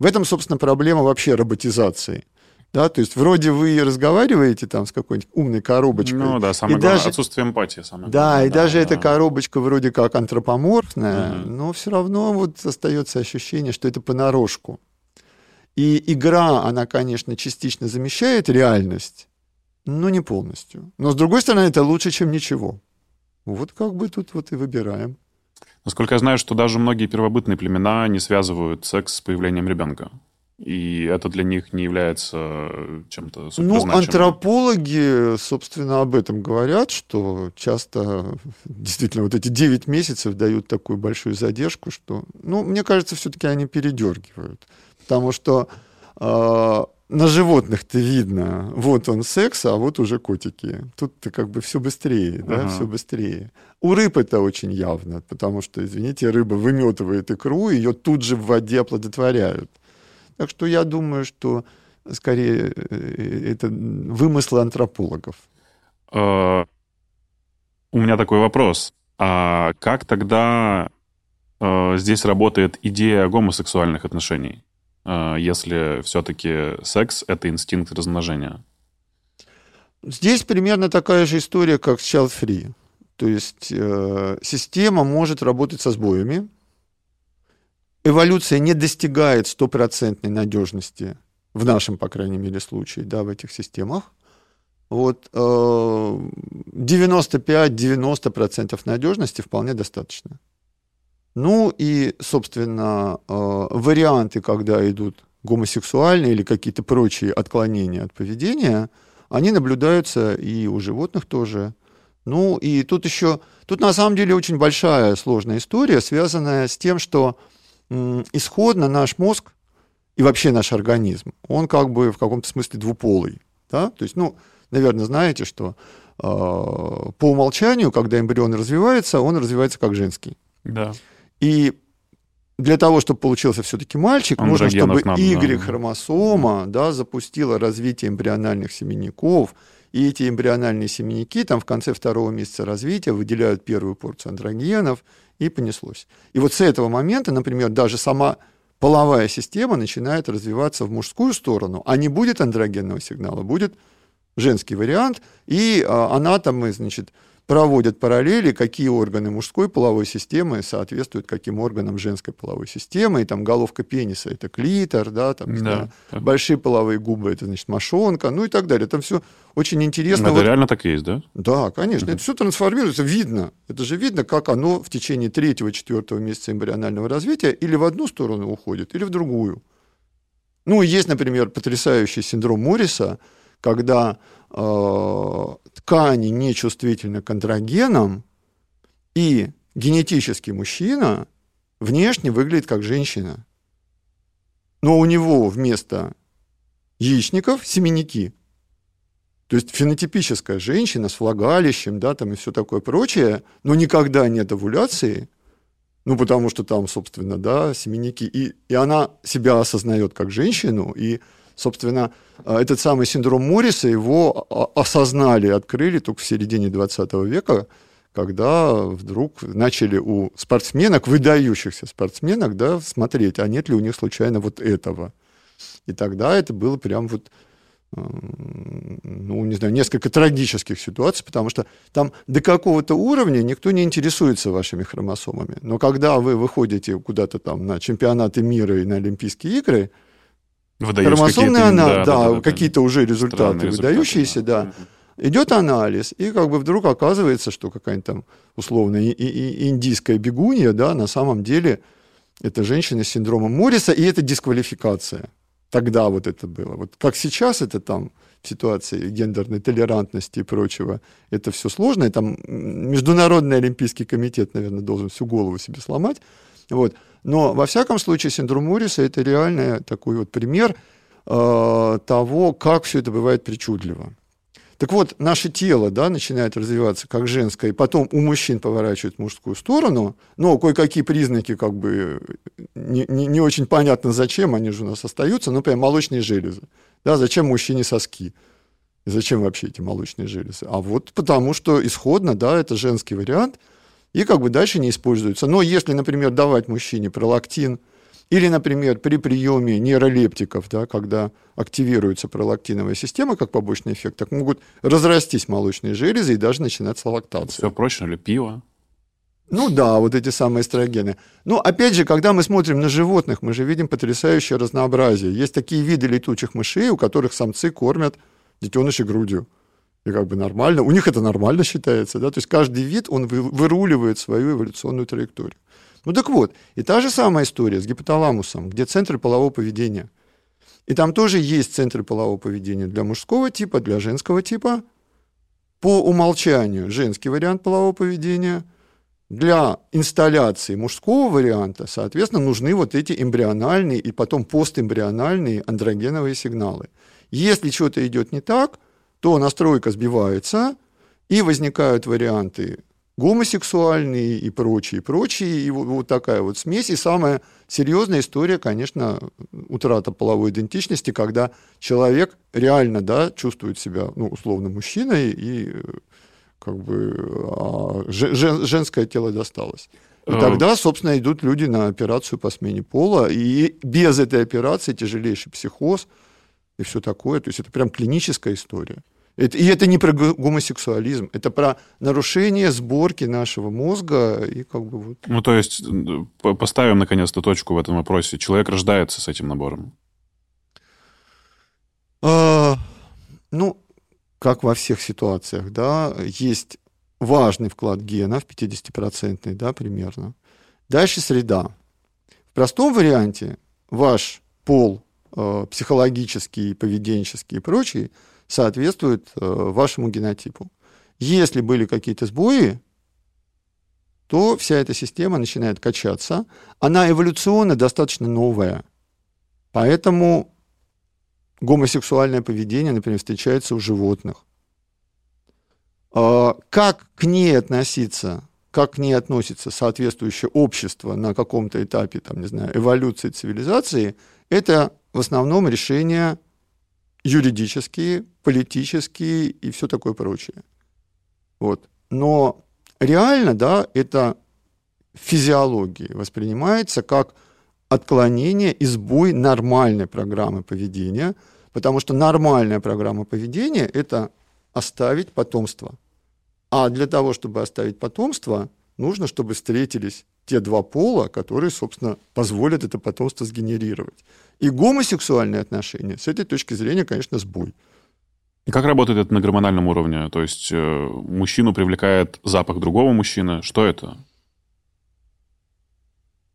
В этом, собственно, проблема вообще роботизации. Да, то есть вроде вы разговариваете там с какой-нибудь умной коробочкой. Ну да, самое и главное, даже, отсутствие эмпатии. Самое да, главное. и да, даже да. эта коробочка вроде как антропоморфная, угу. но все равно вот остается ощущение, что это понарошку. И игра, она, конечно, частично замещает реальность, но не полностью. Но, с другой стороны, это лучше, чем ничего. Вот как бы тут вот и выбираем. Насколько я знаю, что даже многие первобытные племена не связывают секс с появлением ребенка. И это для них не является чем-то Ну, антропологи, собственно, об этом говорят, что часто действительно вот эти 9 месяцев дают такую большую задержку, что, ну, мне кажется, все-таки они передергивают. Потому что э, на животных-то видно, вот он секс, а вот уже котики. Тут-то как бы все быстрее, да, ага. все быстрее. У рыб это очень явно, потому что, извините, рыба выметывает икру, ее тут же в воде оплодотворяют. Так что я думаю, что скорее э, это вымыслы антропологов. У меня такой вопрос. А как тогда э, здесь работает идея гомосексуальных отношений? Если все-таки секс — это инстинкт размножения? Здесь примерно такая же история, как с Child Free. То есть э, система может работать со сбоями. Эволюция не достигает стопроцентной надежности в нашем, по крайней мере, случае, да, в этих системах. Вот э, 95-90% надежности вполне достаточно. Ну и, собственно, э, варианты, когда идут гомосексуальные или какие-то прочие отклонения от поведения, они наблюдаются и у животных тоже. Ну и тут еще, тут на самом деле очень большая сложная история, связанная с тем, что исходно наш мозг и вообще наш организм, он как бы в каком-то смысле двуполый. Да? То есть, ну, наверное, знаете, что э, по умолчанию, когда эмбрион развивается, он развивается как женский. Да. И для того, чтобы получился все-таки мальчик, нужно, чтобы Y-хромосома да, запустила развитие эмбриональных семенников, и эти эмбриональные семенники там в конце второго месяца развития выделяют первую порцию андрогенов, и понеслось. И вот с этого момента, например, даже сама половая система начинает развиваться в мужскую сторону, а не будет андрогенного сигнала, будет женский вариант, и а, анатомы, значит, проводят параллели, какие органы мужской половой системы соответствуют каким органам женской половой системы, и там головка пениса – это клитор, да, там, Да, знаю, да. большие половые губы – это, значит, мошонка, ну и так далее. Там все очень интересно. Это Вот- реально так есть, да? да, конечно. Это все трансформируется, видно. Это же видно, как оно в течение третьего-четвертого месяца эмбрионального развития или в одну сторону уходит, или в другую. Ну, есть, например, потрясающий синдром Морриса, когда э, ткани нечувствительны к андрогенам, и генетически мужчина внешне выглядит как женщина. Но у него вместо яичников семенники. То есть фенотипическая женщина с влагалищем, да, там и все такое прочее, но никогда нет овуляции, ну, потому что там, собственно, да, семенники, и, и она себя осознает как женщину, и, собственно, э, этот самый синдром Морриса его о- осознали, открыли только в середине 20 века, когда вдруг начали у спортсменок, выдающихся спортсменок, да, смотреть, а нет ли у них случайно вот этого. И тогда это было прям вот м, ну, не знаю, несколько трагических ситуаций, потому что там до какого-то уровня никто не интересуется вашими хромосомами. Но когда вы выходите куда-то там на чемпионаты мира и на Олимпийские игры, Выдают хромосомный какие-то, ана- да, да, какие-то уже результаты выдающиеся, да. Идет анализ, и как бы вдруг оказывается, что какая-нибудь там условно и- индийская бегунья, да, на самом деле это женщина с синдромом Морриса, и это дисквалификация. Тогда вот это было. Вот как сейчас это там в ситуации гендерной толерантности и прочего, это все сложно, и там Международный Олимпийский комитет, наверное, должен всю голову себе сломать. Вот. Но во всяком случае синдром Морриса это реально такой вот пример э, того, как все это бывает причудливо. Так вот, наше тело да, начинает развиваться как женское, и потом у мужчин поворачивает мужскую сторону, но кое-какие признаки как бы не, не- не очень понятно зачем, они же у нас остаются, ну, например, молочные железы. Да, зачем мужчине соски? Зачем вообще эти молочные железы? А вот потому что исходно, да, это женский вариант, и как бы дальше не используется. Но если, например, давать мужчине пролактин, или, например, при приеме нейролептиков, да, когда активируется пролактиновая система как побочный эффект, так могут разрастись молочные железы и даже начинаться лактация. Все проще, или пиво. Ну да, вот эти самые эстрогены. Но опять же, когда мы смотрим на животных, мы же видим потрясающее разнообразие. Есть такие виды летучих мышей, у которых самцы кормят детенышей грудью. И как бы нормально. У них это нормально считается, да? То есть каждый вид, он вы- выруливает свою эволюционную траекторию. Ну так вот, и та же самая история с гипоталамусом, где центры полового поведения. И там тоже есть центры полового поведения для мужского типа, для женского типа. По умолчанию женский вариант полового поведения. Для инсталляции мужского варианта, соответственно, нужны вот эти эмбриональные и потом постэмбриональные андрогеновые сигналы. Если что-то идет не так, то настройка сбивается, и возникают варианты гомосексуальные и прочие, прочие, и вот, вот такая вот смесь. И самая серьезная история, конечно, утрата половой идентичности, когда человек реально, да, чувствует себя, ну, условно, мужчиной, и э, как бы а, же- же- женское тело досталось. И Э, тогда, собственно, идут люди на операцию по смене пола, и без этой операции тяжелейший психоз и все такое. То есть это прям клиническая история. Это, и это не про гомосексуализм, это про нарушение сборки нашего мозга и как бы вот. Ну, то есть, поставим наконец-то точку в этом вопросе. Человек рождается с этим набором. А, ну, как во всех ситуациях, да, есть важный вклад генов, 50-процентный, да, примерно. Дальше среда. В простом варианте ваш пол э, психологический, поведенческий и прочий соответствует э, вашему генотипу. Если были какие-то сбои, то вся эта система начинает качаться. Она эволюционно достаточно новая. Поэтому гомосексуальное поведение, например, встречается у животных. А, Как к ней относиться, как к ней относится соответствующее общество на каком-то этапе, там, не знаю, эволюции цивилизации, это в основном решения юридические, политические и все такое прочее. Вот. Но реально, да, это физиологии воспринимается как отклонение и сбой нормальной программы поведения, потому что нормальная программа поведения – это оставить потомство. А для того, чтобы оставить потомство, нужно, чтобы встретились те два пола, которые, собственно, позволят это потомство сгенерировать. И гомосексуальные отношения с этой точки зрения, конечно, сбой. И как работает это на гормональном уровне? То есть э, мужчину привлекает запах другого мужчины. Что это?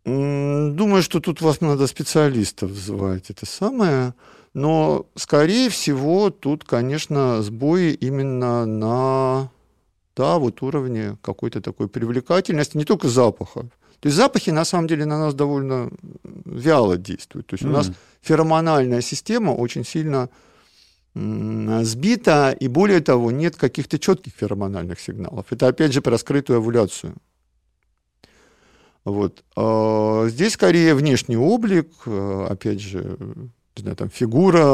Думаю, что тут вас надо специалистов вызывать, это самое. Но, скорее всего, тут, конечно, сбои именно на да, вот уровне какой-то такой привлекательности, не только запаха. То есть запахи, на самом деле, на нас довольно вяло действуют. То есть у нас феромональная система очень сильно сбита, и более того, нет каких-то четких феромональных сигналов. Это, опять же, про скрытую овуляцию. Вот. А Здесь скорее внешний облик, э, опять же, не знаю, там фигура,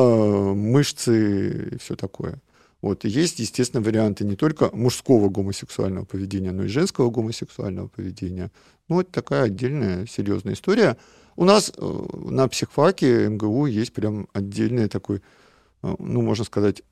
мышцы и все такое. Вот. И есть, естественно, варианты не только мужского гомосексуального поведения, но и женского гомосексуального поведения. Ну, это такая отдельная серьезная история. У нас э, на психфаке МГУ есть прям отдельный такой, э, ну, можно сказать,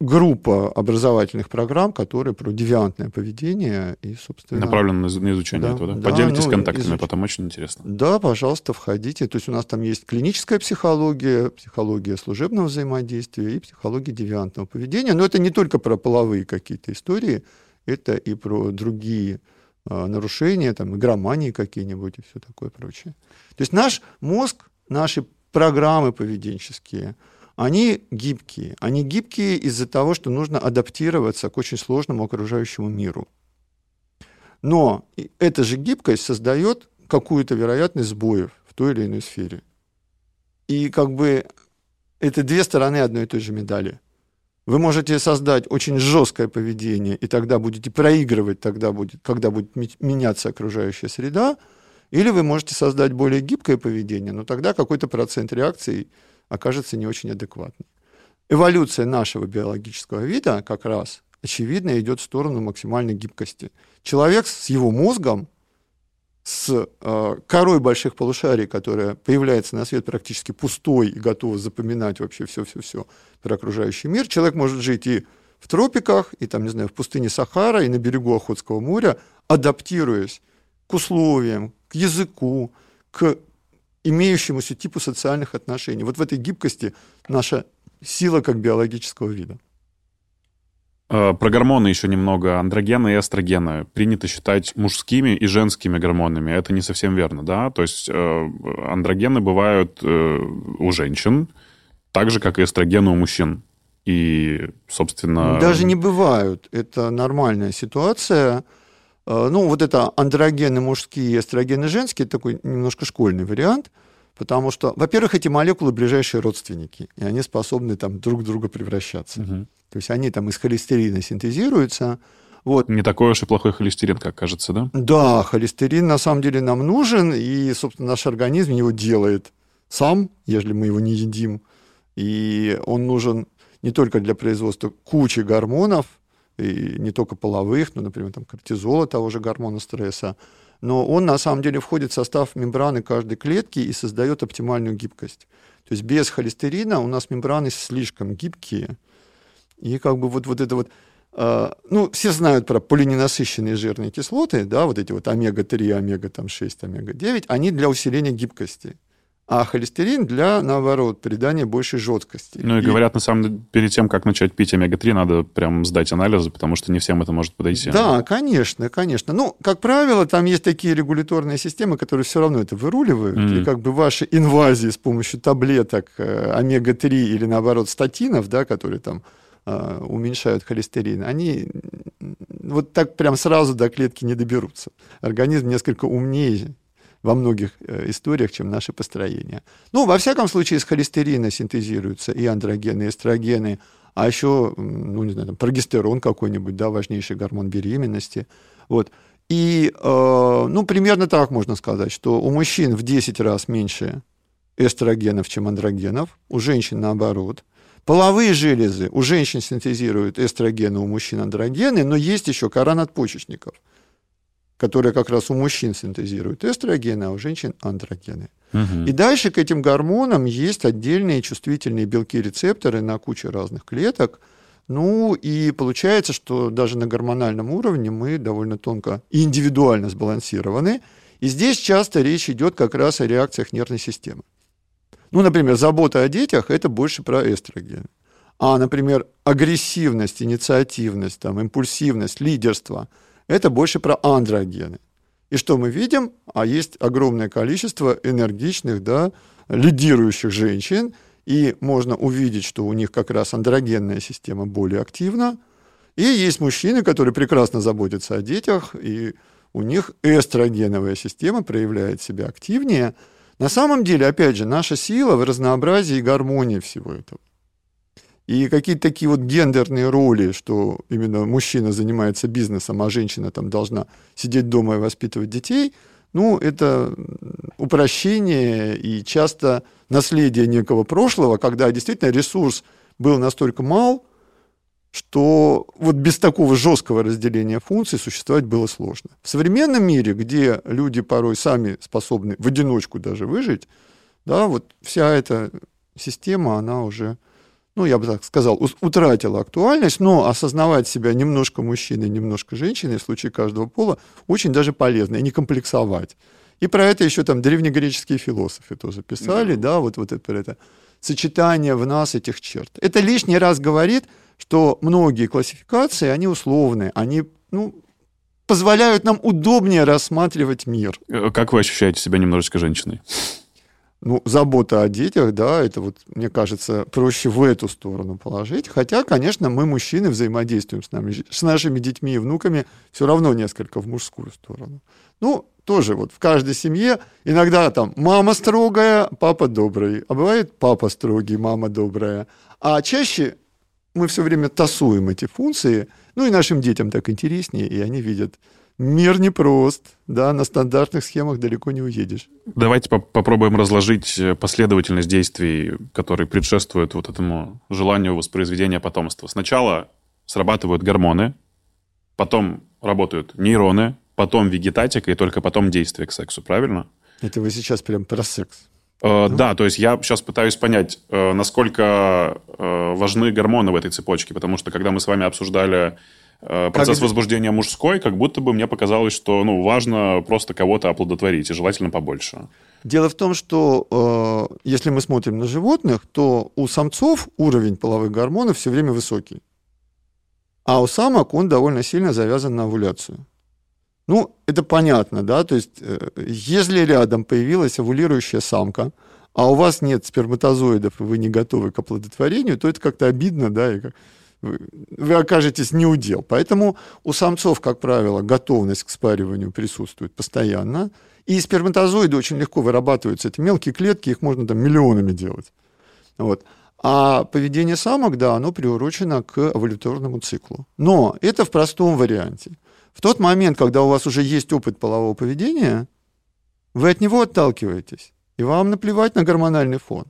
группа образовательных программ, которые про девиантное поведение и, собственно... Направлено на из- на изучение Да, этого, да? да, Поделитесь ну, контактами, изуч- потом очень интересно. Да, пожалуйста, входите. То есть у нас там есть клиническая психология, психология служебного взаимодействия и психология девиантного поведения. Но это не только про половые какие-то истории, это и про другие а, нарушения, там, игромании какие-нибудь и все такое прочее. То есть наш мозг, наши программы поведенческие, они гибкие. Они гибкие из-за того, что нужно адаптироваться к очень сложному окружающему миру. Но эта же гибкость создает какую-то вероятность сбоев в той или иной сфере. И как бы это две стороны одной и той же медали. Вы можете создать очень жесткое поведение, и тогда будете проигрывать, тогда будет, когда будет меняться окружающая среда, или вы можете создать более гибкое поведение, но тогда какой-то процент реакций окажется не очень адекватным. Эволюция нашего биологического вида как раз, очевидно, идет в сторону максимальной гибкости. Человек с его мозгом, с э, корой больших полушарий, которая появляется на свет практически пустой и готова запоминать вообще все-все-все про окружающий мир, человек может жить и в тропиках, и там, не знаю, в пустыне Сахара, и на берегу Охотского моря, адаптируясь к условиям, к языку, к имеющемуся типу социальных отношений. Вот в этой гибкости наша сила как биологического вида. Э, Про гормоны еще немного. Андрогены и эстрогены принято считать мужскими и женскими гормонами. Это не совсем верно, да? То есть э, андрогены бывают э, у женщин, так же, как и эстрогены у мужчин. И, собственно... Даже не бывают. Это нормальная ситуация. Э, Ну, вот это андрогены мужские и эстрогены женские, это такой немножко школьный вариант, потому что, во-первых, эти молекулы ближайшие родственники, и они способны там друг друга превращаться. Мгм. То есть они там из холестерина синтезируются. Вот. Не такой уж и плохой холестерин, как кажется, да? Да, холестерин на самом деле нам нужен, и, собственно, наш организм его делает сам, если мы его не едим. И он нужен не только для производства кучи гормонов, и не только половых, ну, например, там, кортизола, того же гормона стресса, но он на самом деле входит в состав мембраны каждой клетки и создает оптимальную гибкость. То есть без холестерина у нас мембраны слишком гибкие, И как бы вот, вот это вот а, ну, все знают про полиненасыщенные жирные кислоты, да, вот эти вот омега-3, омега-6, омега-9, они для усиления гибкости. А холестерин для, наоборот, придания большей жесткости. Ну и, и говорят, на самом деле, перед тем, как начать пить омега-3, надо прям сдать анализы, потому что не всем это может подойти. Да, конечно, конечно. Ну, как правило, там есть такие регуляторные системы, которые все равно это выруливают. Mm. И как бы ваши инвазии с помощью таблеток э, омега-3 или, наоборот, статинов, да, которые там а, уменьшают холестерин, они вот так прям сразу до клетки не доберутся. Организм несколько умнее во многих э, историях, чем наше построение. Ну, во всяком случае, из холестерина синтезируются и андрогены, и эстрогены, а еще, ну, не знаю, там, прогестерон какой-нибудь, да, важнейший гормон беременности. Вот. И, э, ну, примерно так можно сказать, что у мужчин в 10 раз меньше эстрогенов, чем андрогенов, у женщин наоборот – Половые железы у женщин синтезируют эстрогены, у мужчин андрогены, но есть еще кора надпочечников, которая как раз у мужчин синтезирует эстрогены, а у женщин андрогены. Угу. И дальше к этим гормонам есть отдельные чувствительные белки-рецепторы на куче разных клеток. Ну и получается, что даже на гормональном уровне мы довольно тонко и индивидуально сбалансированы. И здесь часто речь идет как раз о реакциях нервной системы. Ну, например, забота о детях – это больше про эстроген. А, например, агрессивность, инициативность, там, импульсивность, лидерство – это больше про андрогены. И что мы видим? А есть огромное количество энергичных, да, лидирующих женщин, и можно увидеть, что у них как раз андрогенная система более активна. И есть мужчины, которые прекрасно заботятся о детях, и у них эстрогеновая система проявляет себя активнее – на самом деле, опять же, наша сила в разнообразии и гармонии всего этого. И какие-то такие вот гендерные роли, что именно мужчина занимается бизнесом, а женщина там должна сидеть дома и воспитывать детей, ну, это упрощение и часто наследие некого прошлого, когда действительно ресурс был настолько мал, что вот без такого жесткого разделения функций существовать было сложно. В современном мире, где люди порой сами способны в одиночку даже выжить, да, вот вся эта система, она уже, ну, я бы так сказал, утратила актуальность, но осознавать себя немножко мужчиной, немножко женщиной в случае каждого пола очень даже полезно, и не комплексовать. И про это еще там древнегреческие философы тоже писали, да, да вот, вот это, это сочетание в нас этих черт. Это лишний раз говорит, что многие классификации, они условные, они ну, позволяют нам удобнее рассматривать мир. Э, как вы ощущаете себя немножечко женщиной? Ну, забота о детях, да, это вот, мне кажется, проще в эту сторону положить. Хотя, конечно, мы, мужчины, взаимодействуем с, нами, с нашими детьми и внуками все равно несколько в мужскую сторону. Ну, тоже вот в каждой семье иногда там мама строгая, папа добрый, а бывает папа строгий, мама добрая. А чаще мы все время тасуем эти функции, ну и нашим детям так интереснее, и они видят, мир непрост, да, на стандартных схемах далеко не уедешь. Давайте по попробуем разложить э, последовательность действий, которые предшествуют вот этому желанию воспроизведения потомства. Сначала срабатывают гормоны, потом работают нейроны, потом вегетатика и только потом действие к сексу, правильно? Это вы сейчас прям про секс. Э, да, то есть я сейчас пытаюсь понять, э, насколько важны гормоны в этой цепочке, потому что когда мы с вами обсуждали процесс как... возбуждения мужской, как будто бы мне показалось, что ну, важно просто кого-то оплодотворить, и желательно побольше. Дело в том, что если мы смотрим на животных, то у самцов уровень половых гормонов все время высокий, а у самок он довольно сильно завязан на овуляцию. Ну, это понятно, да, то есть э, если рядом появилась овулирующая самка, а у вас нет сперматозоидов, и вы не готовы к оплодотворению, то это как-то обидно, да, и как вы, окажетесь неудел. Поэтому у самцов, как правило, готовность к спариванию присутствует постоянно, и сперматозоиды очень легко вырабатываются. Это мелкие клетки, их можно там миллионами делать. Вот. А поведение самок, да, оно приурочено к эволюторному циклу. Но это в простом варианте. В тот момент, когда у вас уже есть опыт полового поведения, вы от него отталкиваетесь, и вам наплевать на гормональный фон.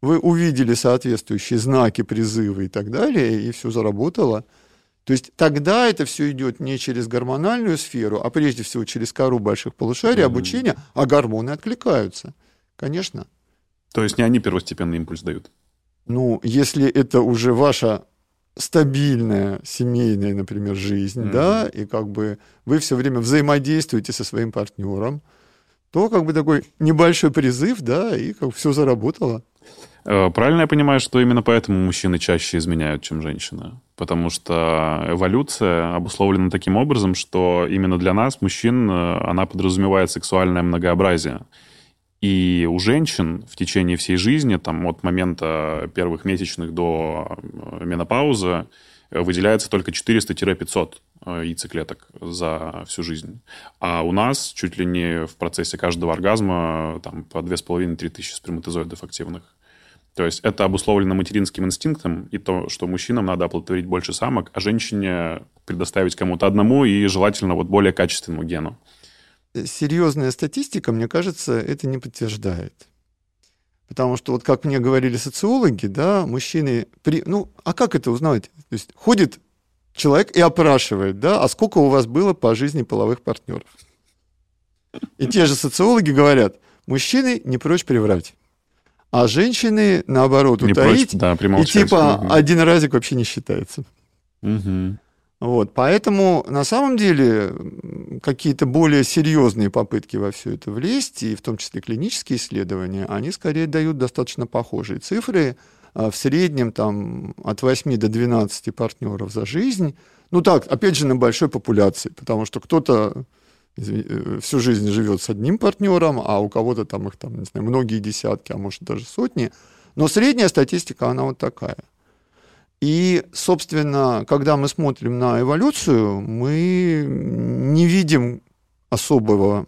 Вы увидели соответствующие знаки, призывы и так далее, и все заработало. То есть тогда это все идет не через гормональную сферу, а прежде всего через кору больших полушарий, mm-hmm. обучение, а гормоны откликаются. Конечно. То есть не они первостепенный импульс дают? Ну, если это уже ваша стабильная семейная, например, жизнь, Мгм. да, и как бы вы все время взаимодействуете со своим партнером, то как бы такой небольшой призыв, да, и как все заработало. Э, Правильно я понимаю, что именно поэтому мужчины чаще изменяют, чем женщины? Потому что эволюция обусловлена таким образом, что именно для нас, мужчин, э, она подразумевает сексуальное многообразие. И у женщин в течение всей жизни, там, от момента первых месячных до э, менопаузы, выделяется только 400-500 э, яйцеклеток за всю жизнь. А у нас чуть ли не в процессе каждого оргазма э, там, по 2,5-3 тысячи сперматозоидов активных. То есть это обусловлено материнским инстинктом и то, что мужчинам надо оплодотворить больше самок, а женщине предоставить кому-то одному и желательно вот более качественному гену. Серьезная статистика, мне кажется, это не подтверждает. Потому что, вот как мне говорили социологи, да, мужчины... При... Ну, а как это узнать? То есть ходит человек и опрашивает, да, а сколько у вас было по жизни половых партнеров? И те же социологи говорят, мужчины не прочь приврать, а женщины, наоборот, Не утаить, прочь, да, и типа Мгм. один разик вообще не считается. Мгм. Вот, поэтому на самом деле какие-то более серьезные попытки во все это влезть, и в том числе клинические исследования, они скорее дают достаточно похожие цифры. А В среднем там от 8 до 12 партнеров за жизнь. Ну так, опять же, на большой популяции, потому что кто-то э, всю жизнь живет с одним партнером, а у кого-то там их там, не знаю, многие десятки, а может даже сотни. Но средняя статистика, она вот такая. И, собственно, когда мы смотрим на эволюцию, мы не видим особого,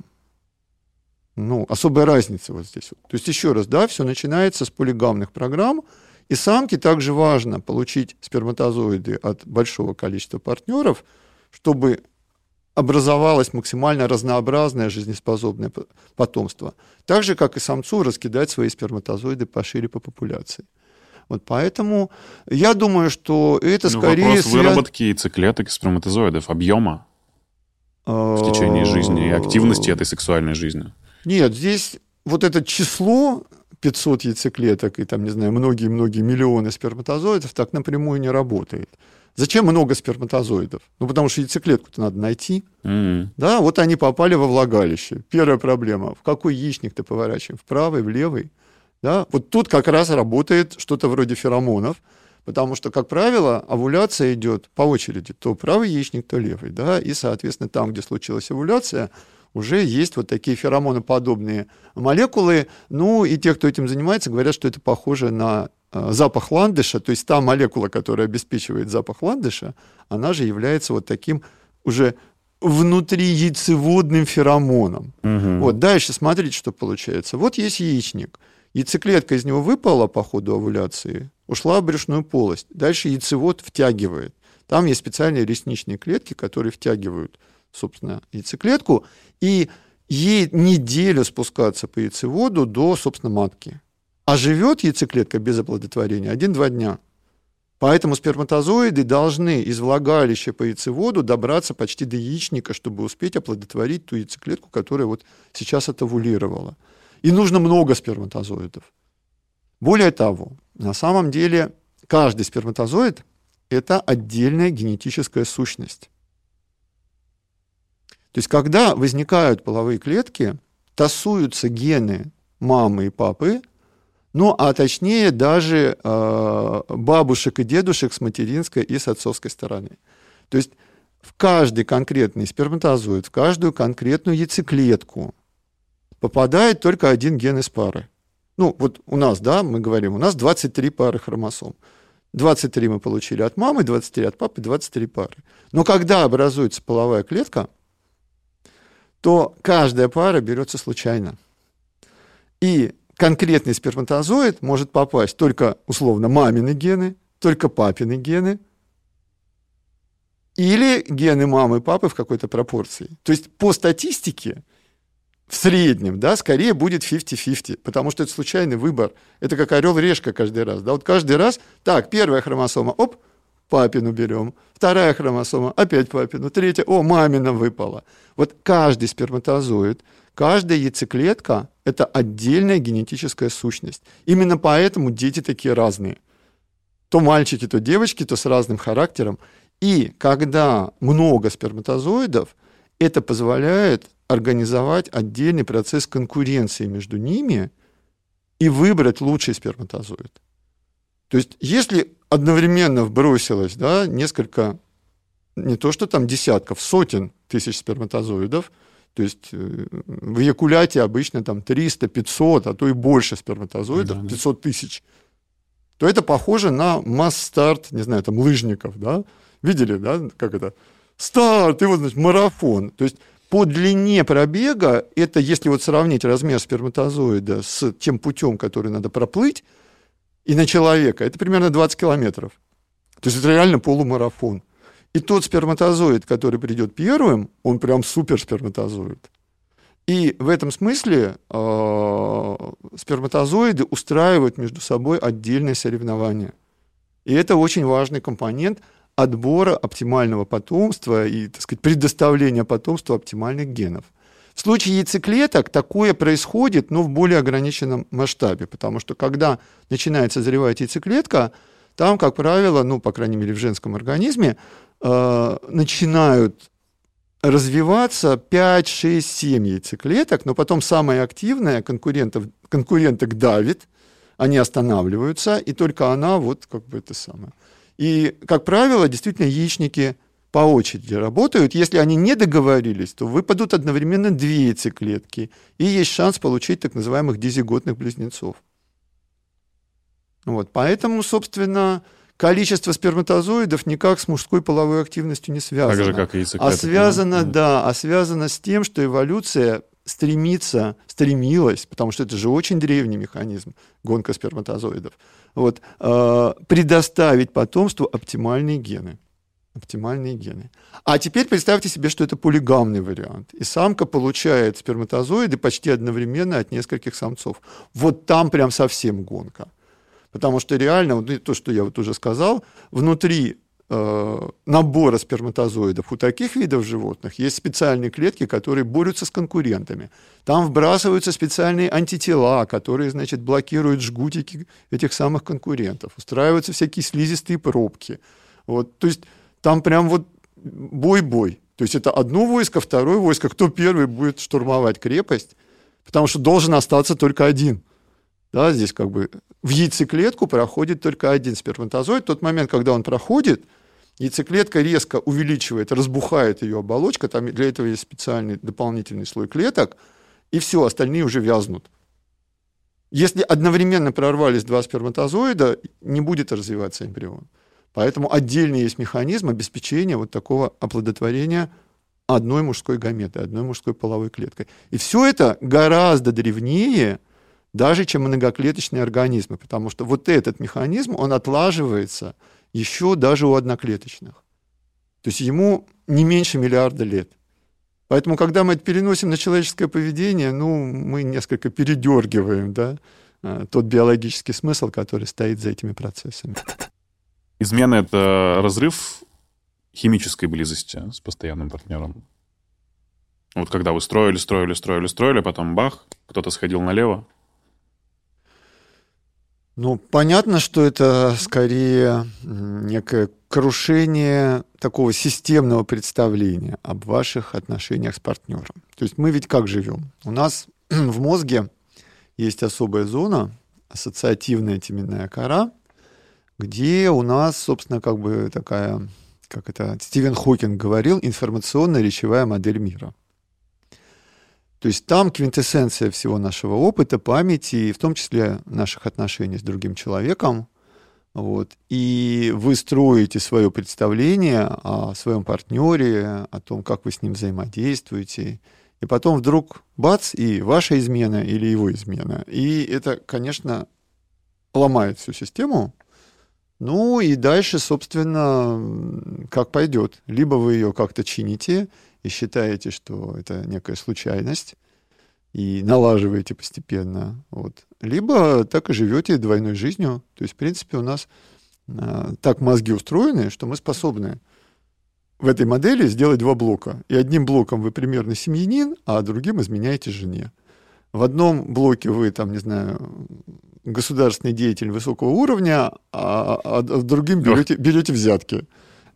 ну, особой разницы вот здесь. То есть, еще раз, да, все начинается с полигамных программ, и самке также важно получить сперматозоиды от большого количества партнеров, чтобы образовалось максимально разнообразное жизнеспособное потомство. Так же, как и самцу раскидать свои сперматозоиды пошире по популяции. Вот поэтому я думаю, что это Ну, скорее вопрос свя- выработки яйцеклеток и сперматозоидов, объема в течение жизни и активности этой сексуальной жизни. Нет, здесь вот это число 500 яйцеклеток и там, не знаю, многие-многие миллионы сперматозоидов так напрямую не работает. Зачем много сперматозоидов? Ну, потому что яйцеклетку-то надо найти. М. Да, вот они попали во влагалище. Первая проблема. В какой яичник ты поворачиваем? В правый, в левый? Да? Вот тут как раз работает что-то вроде феромонов, потому что, как правило, овуляция идет по очереди. То правый яичник, то левый. Да? И, соответственно, там, где случилась овуляция, уже есть вот такие феромоноподобные молекулы. Ну, и те, кто этим занимается, говорят, что это похоже на э, запах ландыша, то есть та молекула, которая обеспечивает запах ландыша, она же является вот таким уже внутри яйцеводным феромоном. Мгм. Вот дальше смотрите, что получается. Вот есть яичник. Яйцеклетка из него выпала по ходу овуляции, ушла в брюшную полость. Дальше яйцевод втягивает. Там есть специальные ресничные клетки, которые втягивают, собственно, яйцеклетку, и ей неделю спускаться по яйцеводу до, собственно, матки. А живет яйцеклетка без оплодотворения один-два дня. Поэтому сперматозоиды должны из влагалища по яйцеводу добраться почти до яичника, чтобы успеть оплодотворить ту яйцеклетку, которая вот сейчас отовулировала. И нужно много сперматозоидов. Более того, на самом деле каждый сперматозоид – это отдельная генетическая сущность. То есть, когда возникают половые клетки, тасуются гены мамы и папы, ну, а точнее даже э, бабушек и дедушек с материнской и с отцовской стороны. То есть в каждый конкретный сперматозоид, в каждую конкретную яйцеклетку попадает только один ген из пары. Ну, вот у нас, да, мы говорим, у нас 23 пары хромосом. 23 мы получили от мамы, 23 от папы, 23 пары. Но когда образуется половая клетка, то каждая пара берется случайно. И конкретный сперматозоид может попасть только, условно, мамины гены, только папины гены, или гены мамы и папы в какой-то пропорции. То есть по статистике в среднем, да, скорее будет 50-50, потому что это случайный выбор. Это как орел-решка каждый раз. Да, вот каждый раз, так, первая хромосома, оп, папину берем, вторая хромосома, опять папину, третья, о, мамина выпала. Вот каждый сперматозоид, каждая яйцеклетка – это отдельная генетическая сущность. Именно поэтому дети такие разные. то мальчики, то девочки, то с разным характером. И когда много сперматозоидов, это позволяет организовать отдельный процесс конкуренции между ними и выбрать лучший сперматозоид. То есть, если одновременно вбросилось да, несколько, не то что там десятков, сотен тысяч сперматозоидов, то есть э, в эякуляте обычно там 300, 500, а то и больше сперматозоидов, да, 500 тысяч, то это похоже на масс-старт, не знаю, там лыжников, да? Видели, да, как это? Старт, и вот, значит, марафон. То есть по длине пробега, это если вот сравнить размер сперматозоида с тем путем, который надо проплыть, и на человека, это примерно 20 километров. То есть это реально полумарафон. И тот сперматозоид, который придет первым, он прям супер сперматозоид. И в этом смысле э, сперматозоиды устраивают между собой отдельные соревнования. И это очень важный компонент отбора оптимального потомства и, так сказать, предоставления потомства оптимальных генов. В случае яйцеклеток такое происходит, но в более ограниченном масштабе, потому что когда начинает созревать яйцеклетка, там, как правило, ну, по крайней мере, в женском организме, э, начинают развиваться 5, 6, 7 яйцеклеток, но потом самая активная конкурентов, конкуренток давит, они останавливаются, и только она вот как бы это самое. И, как правило, действительно яичники по очереди работают. Если они не договорились, то выпадут одновременно две яйцеклетки, и есть шанс получить так называемых дизиготных близнецов. Вот, поэтому, собственно, количество сперматозоидов никак с мужской половой активностью не связано. Так же, как и яйцеклеток. А связано, да, да, а связано с тем, что эволюция стремится, стремилась, потому что это же очень древний механизм, гонка сперматозоидов, вот, э, предоставить потомству оптимальные гены. Оптимальные гены. А теперь представьте себе, что это полигамный вариант. И самка получает сперматозоиды почти одновременно от нескольких самцов. Вот там прям совсем гонка. Потому что реально, вот то, что я вот уже сказал, внутри набора сперматозоидов у таких видов животных есть специальные клетки, которые борются с конкурентами. Там вбрасываются специальные антитела, которые, значит, блокируют жгутики этих самых конкурентов. Устраиваются всякие слизистые пробки. Вот, то есть там прям вот бой-бой. То есть это одно войско, второе войско, кто первый будет штурмовать крепость, потому что должен остаться только один. Да, здесь как бы в яйцеклетку проходит только один сперматозоид. В тот момент, когда он проходит, яйцеклетка резко увеличивает, разбухает ее оболочка, там для этого есть специальный дополнительный слой клеток, и все, остальные уже вязнут. Если одновременно прорвались два сперматозоида, не будет развиваться эмбрион. Поэтому отдельный есть механизм обеспечения вот такого оплодотворения одной мужской гаметы, одной мужской половой клеткой. И все это гораздо древнее, даже чем многоклеточные организмы, потому что вот этот механизм, он отлаживается еще даже у одноклеточных. То есть ему не меньше миллиарда лет. Поэтому, когда мы это переносим на человеческое поведение, ну, мы несколько передергиваем, да, э, тот биологический смысл, который стоит за этими процессами. Измена — это разрыв химической близости с постоянным партнером. Вот когда вы строили, строили, строили, строили, а потом бах, кто-то сходил налево, ну, понятно, что это скорее некое крушение такого системного представления об ваших отношениях с партнером. То есть мы ведь как живем? У нас в мозге есть особая зона, ассоциативная теменная кора, где у нас, собственно, как бы такая, как это Стивен Хокинг говорил, информационная речевая модель мира. То есть там квинтэссенция всего нашего опыта, памяти, и в том числе наших отношений с другим человеком. Вот. И вы строите свое представление о своем партнере, о том, как вы с ним взаимодействуете. И потом вдруг бац, и ваша измена или его измена. И это, конечно, ломает всю систему. Ну и дальше, собственно, как пойдет. Либо вы ее как-то чините, и считаете, что это некая случайность, и налаживаете постепенно. Вот. Либо так и живете двойной жизнью. То есть, в принципе, у нас а, так мозги устроены, что мы способны в этой модели сделать два блока. И одним блоком вы примерно семьянин, а другим изменяете жене. В одном блоке вы, там, не знаю, государственный деятель высокого уровня, а, а другим берете, берете взятки.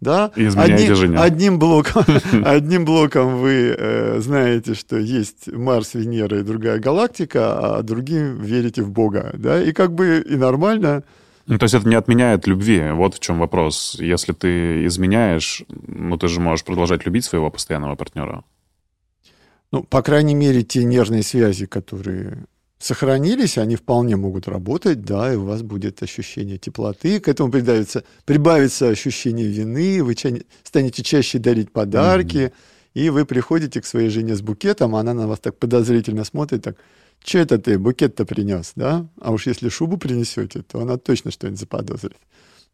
Да? И изменяете одним, жене. Одним блоком, одним блоком вы э, знаете, что есть Марс, Венера и другая галактика, а другим верите в Бога. Да? И как бы и нормально. Ну, то есть это не отменяет любви. Вот в чем вопрос. Если ты изменяешь, ну, ты же можешь продолжать любить своего постоянного партнера. Ну, по крайней мере, те нервные связи, которые сохранились, они вполне могут работать, да, и у вас будет ощущение теплоты, к этому прибавится, прибавится ощущение вины, вы ча- станете чаще дарить подарки, mm-hmm. и вы приходите к своей жене с букетом, а она на вас так подозрительно смотрит, так, что это ты, букет-то принес, да? А уж если шубу принесете, то она точно что-нибудь заподозрит.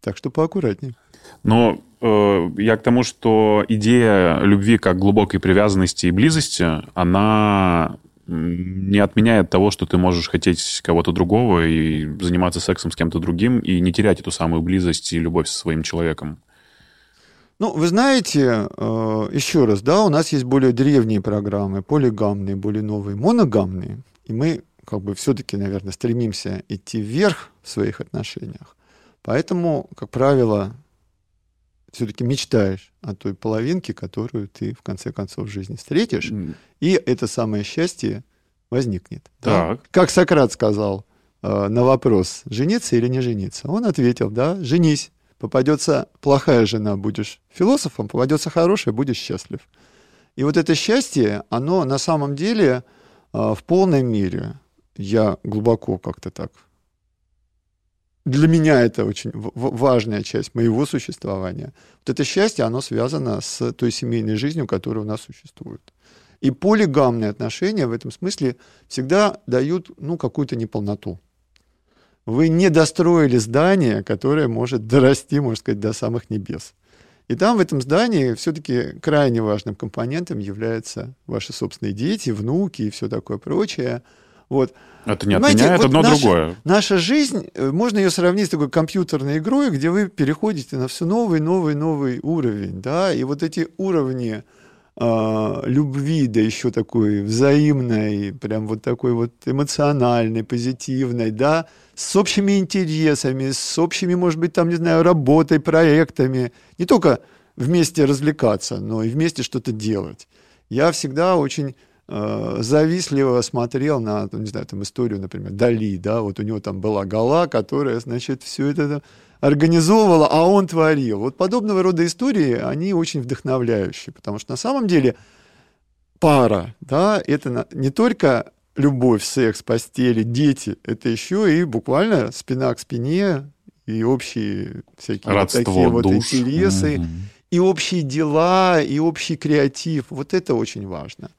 Так что поаккуратнее. Но э, я к тому, что идея любви как глубокой привязанности и близости, она не отменяет того, что ты можешь хотеть кого-то другого и заниматься сексом с кем-то другим и не терять эту самую близость и любовь со своим человеком. Ну, вы знаете, э, еще раз, да, у нас есть более древние программы, полигамные, более новые, моногамные, и мы как бы все-таки, наверное, стремимся идти вверх в своих отношениях. Поэтому, как правило, все-таки мечтаешь о той половинке, которую ты в конце концов в жизни встретишь, mm. и это самое счастье возникнет. Так. Да? Как Сократ сказал э, на вопрос, жениться или не жениться, он ответил, да, женись. Попадется плохая жена, будешь философом, попадется хорошая, будешь счастлив. И вот это счастье, оно на самом деле э, в полной мере, я глубоко как-то так для меня это очень важная часть моего существования. Вот это счастье, оно связано с той семейной жизнью, которая у нас существует. И полигамные отношения в этом смысле всегда дают ну, какую-то неполноту. Вы не достроили здание, которое может дорасти, можно сказать, до самых небес. И там в этом здании все-таки крайне важным компонентом являются ваши собственные дети, внуки и все такое прочее – вот. Это не Понимаете, отменяет вот одно наша, другое. Наша жизнь, э, можно ее сравнить с такой компьютерной игрой, где вы переходите на все новый, новый, новый уровень, да, и вот эти уровни э, любви, да еще такой взаимной, прям вот такой вот эмоциональной, позитивной, да, с общими интересами, с общими, может быть, там, не знаю, работой, проектами, не только вместе развлекаться, но и вместе что-то делать. Я всегда очень Э, завистливо смотрел на, ну, не знаю, там историю, например, Дали, да, вот у него там была гала, которая, значит, все это организовывала, а он творил. Вот подобного рода истории, они очень вдохновляющие, потому что на самом деле пара, да, это не только любовь, секс, постели, дети, это еще и буквально спина к спине и общие всякие Родство, вот такие вот душ. интересы, угу. и общие дела, и общий креатив. Вот это очень важно.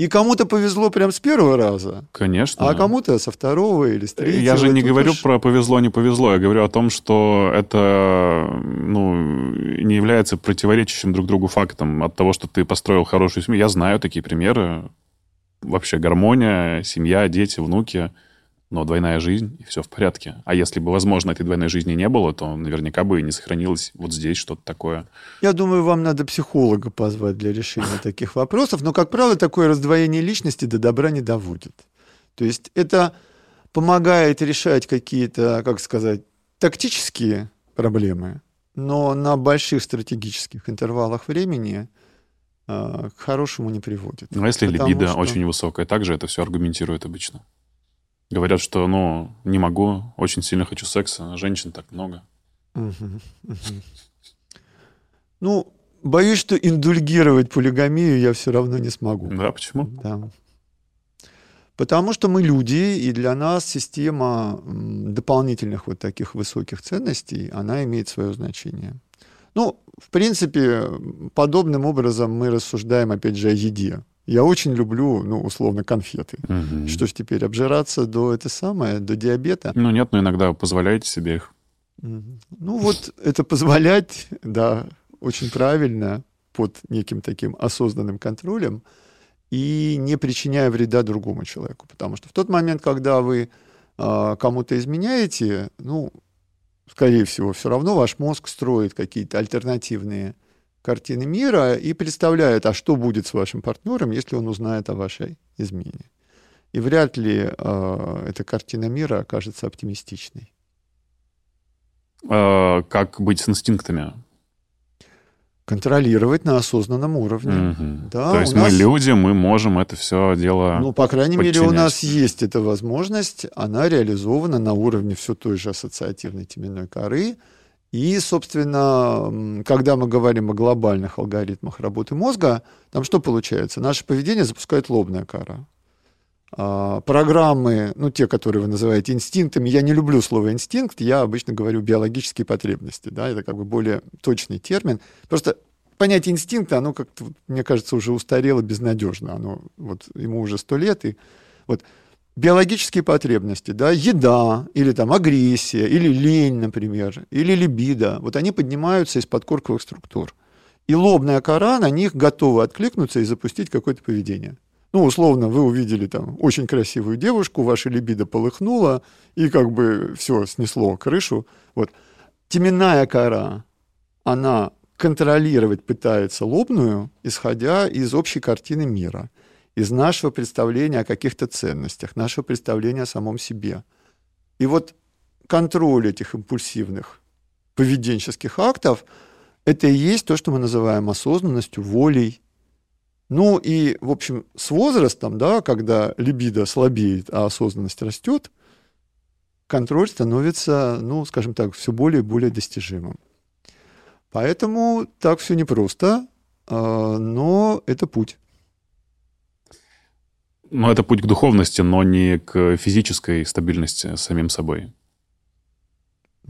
И кому-то повезло прям с первого раза. Конечно. А кому-то со второго или с третьего. Я же не говорю уж... про повезло, не повезло. Я говорю о том, что это ну, не является противоречащим друг другу фактом от того, что ты построил хорошую семью. Я знаю такие примеры. Вообще гармония, семья, дети, внуки – но двойная жизнь, и все в порядке. А если бы, возможно, этой двойной жизни не было, то наверняка бы и не сохранилось вот здесь что-то такое. Я думаю, вам надо психолога позвать для решения таких вопросов, но, как правило, такое раздвоение личности до добра не доводит. То есть это помогает решать какие-то, как сказать, тактические проблемы, но на больших стратегических интервалах времени э, к хорошему не приводит. Ну, а если либидо что... очень высокая, также это все аргументирует обычно. Говорят, что, ну, не могу, очень сильно хочу секса, женщин так много. Ну, боюсь, что индульгировать полигамию я все равно не смогу. Да, почему? Да. Потому что мы люди, и для нас система дополнительных вот таких высоких ценностей, она имеет свое значение. Ну, в принципе, подобным образом мы рассуждаем, опять же, о еде. Я очень люблю, ну, условно, конфеты. Угу. Что ж теперь, обжираться до это самое, до диабета? Ну, нет, но иногда позволяете себе их. Ну, вот это позволять, да, очень правильно, под неким таким осознанным контролем и не причиняя вреда другому человеку. Потому что в тот момент, когда вы э, кому-то изменяете, ну, скорее всего, все равно ваш мозг строит какие-то альтернативные картины мира и представляет, а что будет с вашим партнером, если он узнает о вашей измене. И вряд ли э, эта картина мира окажется оптимистичной. Э, как быть с инстинктами? Контролировать на осознанном уровне. Мгм. Да, То есть у мы нас- люди, мы можем это все дело... Ну, по крайней мере, у подчинять. нас есть эта возможность, она реализована на уровне все той же ассоциативной теменной коры. И, собственно, когда мы говорим о глобальных алгоритмах работы мозга, там что получается? Наше поведение запускает лобная кора. А, программы, ну, те, которые вы называете инстинктами, я не люблю слово инстинкт, я обычно говорю биологические потребности, да, это как бы более точный термин. Просто понятие инстинкта, оно как-то, мне кажется, уже устарело безнадежно, оно вот ему уже сто лет, и вот биологические потребности, да, еда, или там агрессия, или лень, например, или либидо, вот они поднимаются из подкорковых структур. И лобная кора на них готова откликнуться и запустить какое-то поведение. Ну, условно, вы увидели там очень красивую девушку, ваша либидо полыхнула, и как бы все снесло крышу. Вот. Теменная кора, она контролировать пытается лобную, исходя из общей картины мира, из нашего представления о каких-то ценностях, нашего представления о самом себе. И вот контроль этих импульсивных поведенческих актов – это и есть то, что мы называем осознанностью, волей. Ну и, в общем, с возрастом, да, когда либидо слабеет, а осознанность растет, контроль становится, ну, скажем так, все более и более достижимым. Поэтому так все непросто, а, но это путь. Ну, это путь к духовности, но не к физической стабильности с самим собой.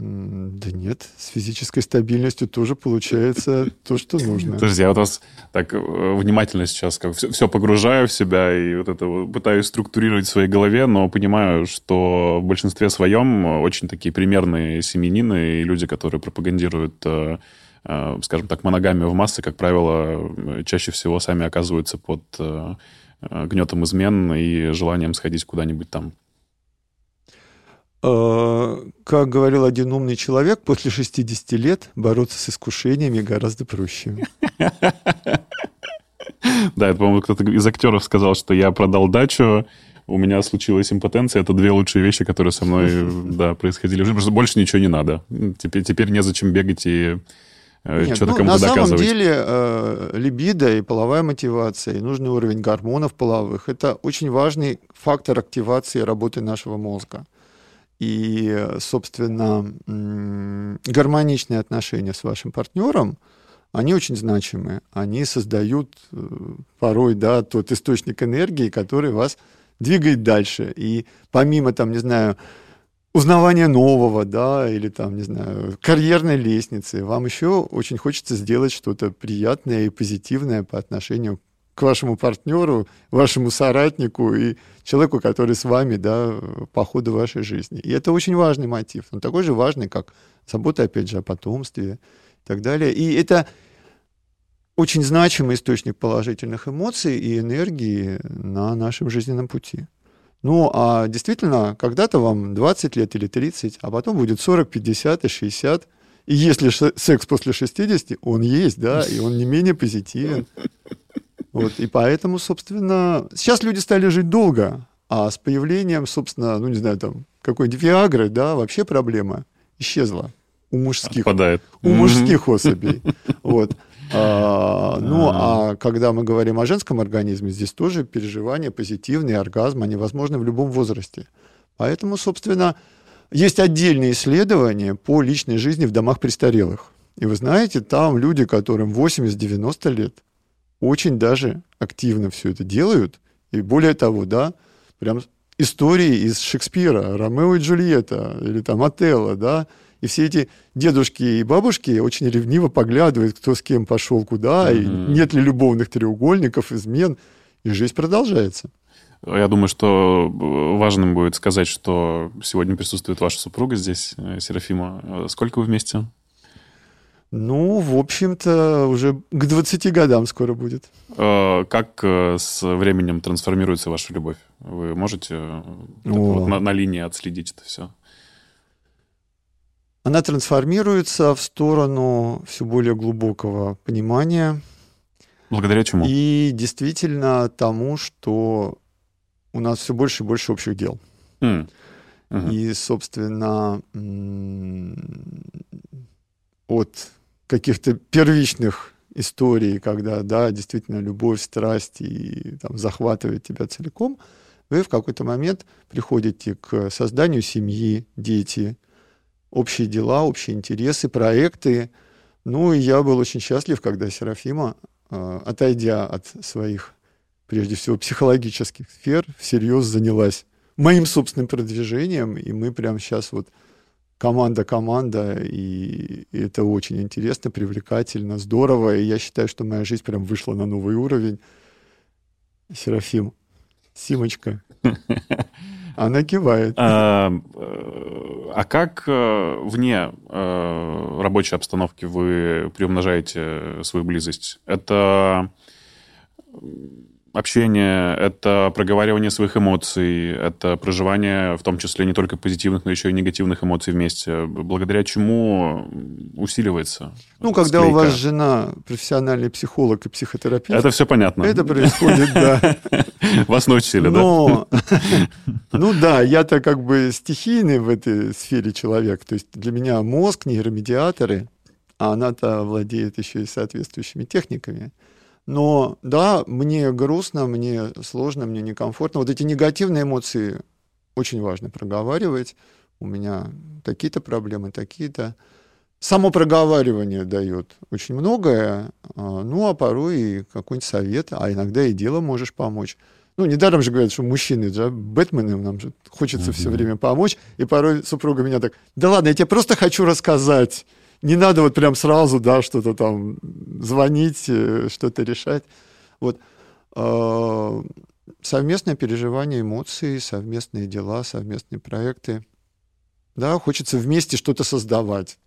Да нет, с физической стабильностью тоже получается то, что нужно. Подожди, я вот вас так э, внимательно сейчас как все, все погружаю в себя и вот это вот пытаюсь структурировать в своей голове, но понимаю, что в большинстве своем очень такие примерные семьянины и люди, которые пропагандируют, э, э, скажем так, моногамию в массы, как правило, чаще всего сами оказываются под гнетом измен и желанием сходить куда-нибудь там. А, Как говорил один умный человек, после 60 лет бороться с искушениями гораздо проще. Да, это, по-моему, кто-то из актеров сказал, что я продал дачу, у меня случилась импотенция. Это две лучшие вещи, которые со мной да, происходили. Просто больше ничего не надо. Теперь, теперь незачем бегать и э, Нет, что-то ну, кому-то на самом деле э, либидо и половая мотивация, и нужный уровень гормонов половых – это очень важный фактор активации работы нашего мозга. И, э, собственно, м, гармоничные отношения с вашим партнером, они очень значимы. Они создают э, порой да, тот источник энергии, который вас двигает дальше. И помимо, там, не знаю, узнавания нового, да, или там, не знаю, карьерной лестницы, вам еще очень хочется сделать что-то приятное и позитивное по отношению к вашему партнеру, вашему соратнику и человеку, который с вами, да, по ходу вашей жизни. И это очень важный мотив. Он такой же важный, как забота, опять же, о потомстве и так далее. И это очень значимый источник положительных эмоций и энергии на нашем жизненном пути. Ну, а действительно, когда-то вам 20 лет или 30, а потом будет 40, 50 и 60. И если секс после 60, он есть, да, и он не менее позитивен. Вот, и поэтому, собственно, сейчас люди стали жить долго, а с появлением, собственно, ну, не знаю, там, какой-нибудь Виагры, да, вообще проблема исчезла у мужских Отпадает. у мужских особей. Вот. А, ну, а когда мы говорим о женском организме, здесь тоже переживания позитивные, оргазм, они возможны в любом возрасте. Поэтому, собственно, есть отдельные исследования по личной жизни в домах престарелых. И вы знаете, там люди, которым 80-90 лет, очень даже активно все это делают. И более того, да, прям истории из Шекспира, Ромео и Джульетта, или там Отелло, да, и все эти дедушки и бабушки очень ревниво поглядывают, кто с кем пошел куда, и Мгм. нет ли любовных треугольников, измен, и жизнь продолжается. Я думаю, что э, важным будет сказать, что сегодня присутствует ваша супруга здесь, э, Серафима. Э, Сколько вы вместе? Ну, в общем-то, уже к 20 годам скоро будет. Как с временем трансформируется ваша любовь? Вы можете О. вот на, на линии отследить это все? Она трансформируется в сторону все более глубокого понимания Благодаря чему? и действительно тому, что у нас все больше и больше общих дел. М. Мгм. И, собственно, от каких-то первичных историй, когда, да, действительно, любовь, страсть и там, захватывает тебя целиком, вы в какой-то момент приходите к созданию семьи, дети, общие дела, общие интересы, проекты. Ну, и я был очень счастлив, когда Серафима, э, отойдя от своих, прежде всего, психологических сфер, всерьез занялась моим собственным продвижением, и мы прямо сейчас вот команда-команда, и, и это очень интересно, привлекательно, здорово, и я считаю, что моя жизнь прям вышла на новый уровень. Серафим, Симочка, она кивает. А, э, а как э, вне э, рабочей обстановки вы приумножаете свою близость? Это общение, это проговаривание своих эмоций, это проживание в том числе не только позитивных, но еще и негативных эмоций вместе, благодаря чему усиливается Ну, когда у склейка. вас жена профессиональный психолог и психотерапевт, Это все понятно. это происходит, да. Вас научили, да? Ну да, я-то как бы стихийный в этой сфере человек. То есть для меня мозг, нейромедиаторы, а она-то владеет еще и соответствующими техниками. Но да, мне грустно, мне сложно, мне некомфортно. Вот эти негативные эмоции очень важно проговаривать. У меня такие-то проблемы, такие-то. Само проговаривание дает очень многое, а, ну а порой и какой-нибудь совет, а иногда и дело можешь помочь. Ну, недаром же говорят, что мужчины, да, Бэтмены, нам же хочется все время помочь, и порой супруга меня так, да ладно, я тебе просто хочу рассказать, не надо вот прям сразу, да, что-то там звонить, э, что-то решать. Вот. А, Совместное переживание эмоций, совместные дела, совместные проекты. Да, хочется вместе что-то создавать.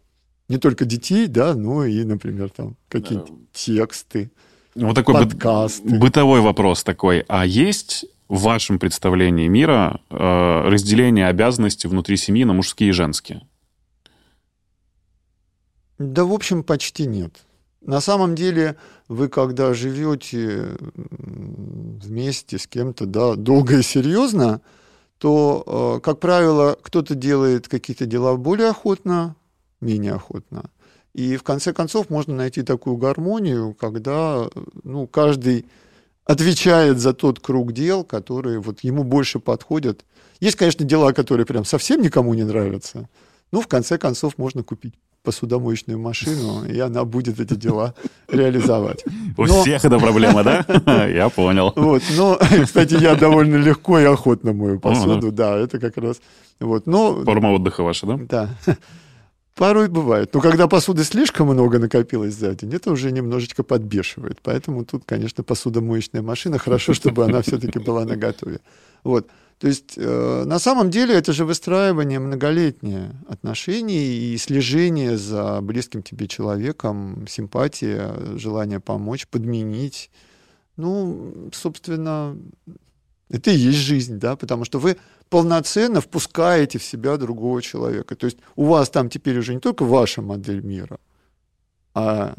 Не только детей, да, но и, например, там какие-то тексты, Вот такой подкасты. бытовой вопрос такой. А есть в вашем представлении мира э, разделение обязанностей внутри семьи на мужские и женские? Да, в общем, почти нет. На самом деле, вы когда живете вместе с кем-то, да, долго и серьезно, то, э, как правило, кто-то делает какие-то дела более охотно, менее охотно. И в конце концов можно найти такую гармонию, когда ну, каждый отвечает за тот круг дел, которые вот ему больше подходят. Есть, конечно, дела, которые прям совсем никому не нравятся. Ну, в конце концов, можно купить посудомоечную машину, и она будет эти дела реализовать. У Но- всех эта проблема, да? Я понял. Вот, но, кстати, я довольно легко и охотно мою да. посуду, да, это как раз. Вот, но Форма отдыха ваша, да? да. Порой бывает. Но когда посуды слишком много накопилось за день, это уже немножечко подбешивает. Поэтому тут, конечно, посудомоечная машина. Хорошо, чтобы она все-таки была наготове. Вот. То есть, э, на самом деле, это же выстраивание многолетнее отношений и слежение за близким тебе человеком, симпатия, желание помочь, подменить. Ну, собственно, это и есть жизнь, да, потому что вы полноценно впускаете в себя другого человека. То есть у вас там теперь уже не только ваша модель мира, а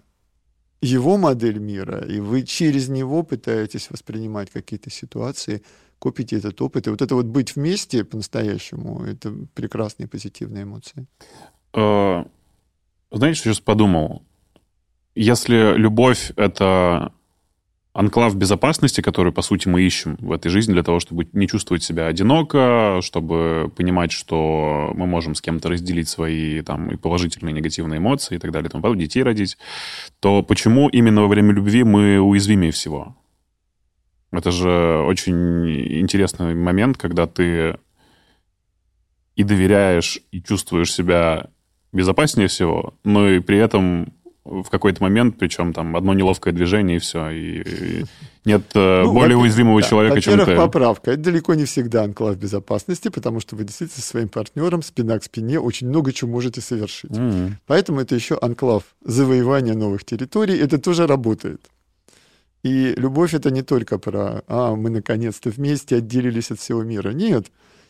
его модель мира, и вы через него пытаетесь воспринимать какие-то ситуации, копите этот опыт. И вот это вот быть вместе по-настоящему, это прекрасные позитивные эмоции. Э, Знаете, что сейчас подумал? Если любовь — это анклав безопасности, который, по сути, мы ищем в этой жизни для того, чтобы не чувствовать себя одиноко, чтобы понимать, что мы можем с кем-то разделить свои там и положительные, и негативные эмоции и так далее, и тому подобное, детей родить, то почему именно во время любви мы уязвимее всего? Это же очень интересный момент, когда ты и доверяешь, и чувствуешь себя безопаснее всего, но и при этом в какой-то момент, причем там одно неловкое движение и все, и, и нет э, Ну, более уязвимого да, человека, чем Во-первых, ты. поправка. Это далеко не всегда анклав безопасности, потому что вы действительно со своим партнером спина к спине очень много чего можете совершить. М. Поэтому это еще анклав завоевания новых территорий. Это тоже работает. И любовь это не только про «а, мы наконец-то вместе отделились от всего мира». Нет.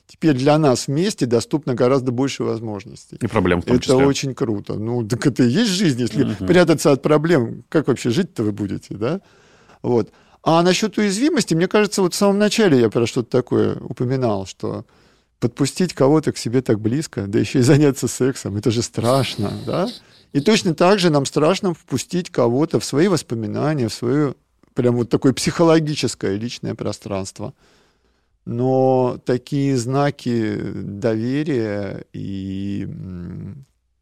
Теперь для нас вместе доступно гораздо больше возможностей. И проблем в том Это числе. очень круто. Ну, так это и есть жизнь. Если Мгм. прятаться от проблем, как вообще жить-то вы будете, да? Вот. А насчет уязвимости, мне кажется, вот в самом начале я про что-то такое упоминал, что подпустить кого-то к себе так близко, да еще и заняться сексом, это же страшно, да? И точно так же нам страшно впустить кого-то в свои воспоминания, в свое прям вот такое психологическое личное пространство. Но такие знаки доверия и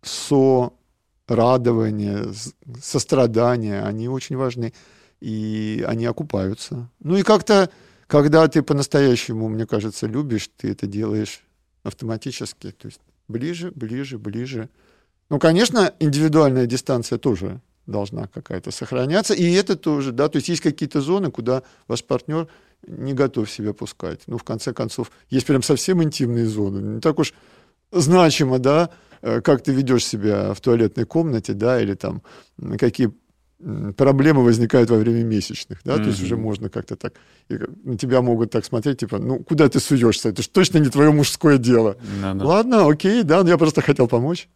сорадования, сострадания, они очень важны, и они окупаются. Ну и как-то, когда ты по-настоящему, мне кажется, любишь, ты это делаешь автоматически, то есть ближе, ближе, ближе. Ну, конечно, индивидуальная дистанция тоже должна какая-то сохраняться. И это тоже, да, то есть есть какие-то зоны, куда ваш партнер не готов себя пускать. Ну, в конце концов, есть прям совсем интимные зоны. Не так уж значимо, да, э, как ты ведешь себя в туалетной комнате, да, или там какие проблемы возникают во время месячных, да, mm-hmm. то есть уже можно как-то так, и на тебя могут так смотреть, типа, ну, куда ты суешься, это же точно не твое мужское дело. No, Ладно, окей, да, но я просто хотел помочь.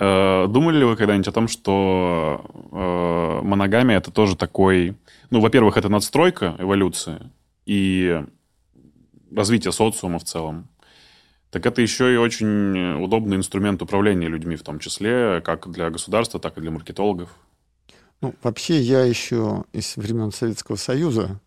Э, думали ли вы когда-нибудь о том, что э, моногамия это тоже такой... Ну, во-первых, это надстройка эволюции и развитие социума в целом. Так это еще и очень удобный инструмент управления людьми, в том числе как для государства, так и для маркетологов. Ну, вообще я еще из времен Советского Союза,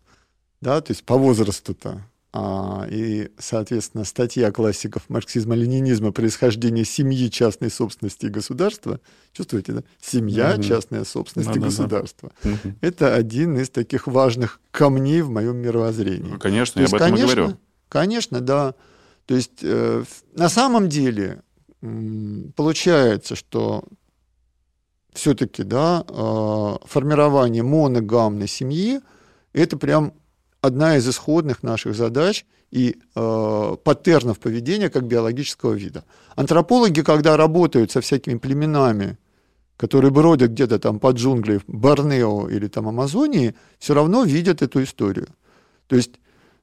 да, то есть по возрасту-то и, соответственно, статья классиков марксизма-ленинизма «Происхождение семьи, частной собственности и государства». Чувствуете, да? Семья, угу. частная собственность да, и да, государство. Да. Угу. Это один из таких важных камней в моем мировоззрении. Ну, конечно, я об этом конечно, и говорю. Конечно, да. То есть э, на самом деле получается, что все-таки да, э, формирование моногамной семьи это прям одна из исходных наших задач и э, паттернов поведения как биологического вида. Антропологи, когда работают со всякими племенами, которые бродят где-то там под джунгли Борнео или там Амазонии, все равно видят эту историю. То есть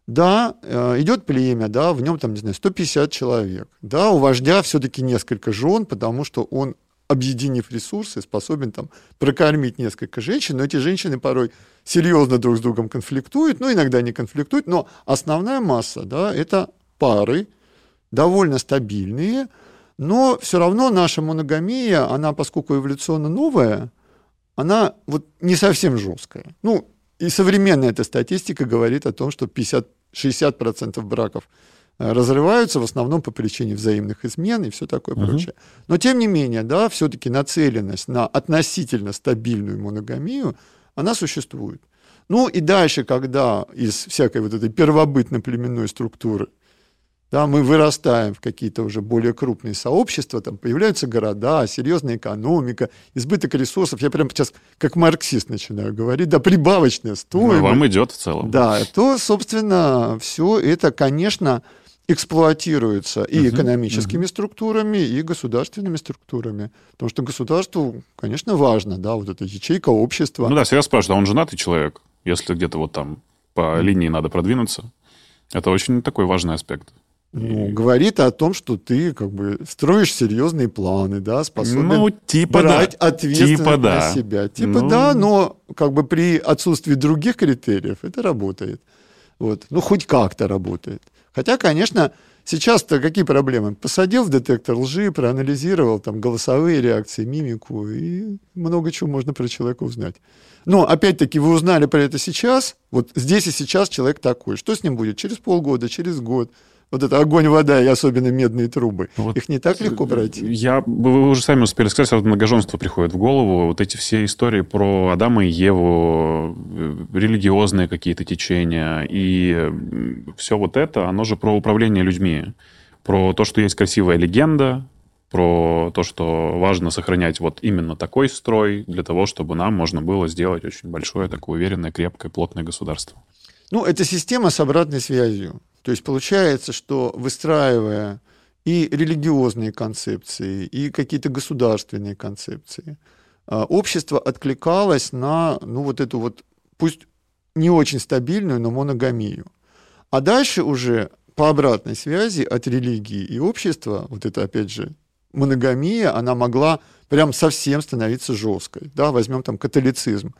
да, э, идет племя, да, в нем там, не знаю, 150 человек. Да, у вождя все-таки несколько жен, потому что он объединив ресурсы, способен там прокормить несколько женщин, но эти женщины порой серьезно друг с другом конфликтуют, ну, иногда не конфликтуют, но основная масса, да, это пары, довольно стабильные, но все равно наша моногамия, она, поскольку эволюционно новая, она вот не совсем жесткая. Ну, и современная эта статистика говорит о том, что 50-60% браков разрываются в основном по причине взаимных измен и все такое угу. прочее. Но тем не менее, да, все-таки нацеленность на относительно стабильную моногамию, она существует. Ну и дальше, когда из всякой вот этой первобытно-племенной структуры да, мы вырастаем в какие-то уже более крупные сообщества, там появляются города, серьезная экономика, избыток ресурсов. Я прям сейчас как марксист начинаю говорить, да, прибавочная стоимость. Ну, вам идет в целом. Да, то, собственно, все это, конечно, эксплуатируется и экономическими структурами, и государственными структурами. Потому что государству, конечно, важно, да, вот эта ячейка общества. Ну да, всегда спрашивают, а он женатый человек? Если где-то вот там по линии надо продвинуться. Это очень такой важный аспект. Ну, и... говорит о том, что ты как бы строишь серьезные планы, да, способен ну, типа брать да. ответственность типа да. на себя. Типа ну... да, но как бы при отсутствии других критериев это работает. Вот. Ну, хоть как-то работает. Хотя, конечно, сейчас-то какие проблемы? Посадил в детектор лжи, проанализировал там голосовые реакции, мимику, и много чего можно про человека узнать. Но, опять-таки, вы узнали про это сейчас, вот здесь и сейчас человек такой. Что с ним будет через полгода, через год? Вот это огонь, вода и особенно медные трубы. Вот Их не так легко пройти. Я, вы уже сами успели сказать, сразу многоженство приходит в голову. Вот эти все истории про Адама и Еву, э, религиозные какие-то течения, и все вот это, оно же про управление людьми. Про то, что есть красивая легенда, про то, что важно сохранять вот именно такой строй для того, чтобы нам можно было сделать очень большое, такое уверенное, крепкое, плотное государство. Ну, это система с обратной связью. То есть получается, что выстраивая и религиозные концепции, и какие-то государственные концепции, а, общество откликалось на ну, вот эту вот, пусть не очень стабильную, но моногамию. А дальше уже по обратной связи от религии и общества, вот это опять же моногамия, она могла прям совсем становиться жесткой. Да, возьмем там католицизм.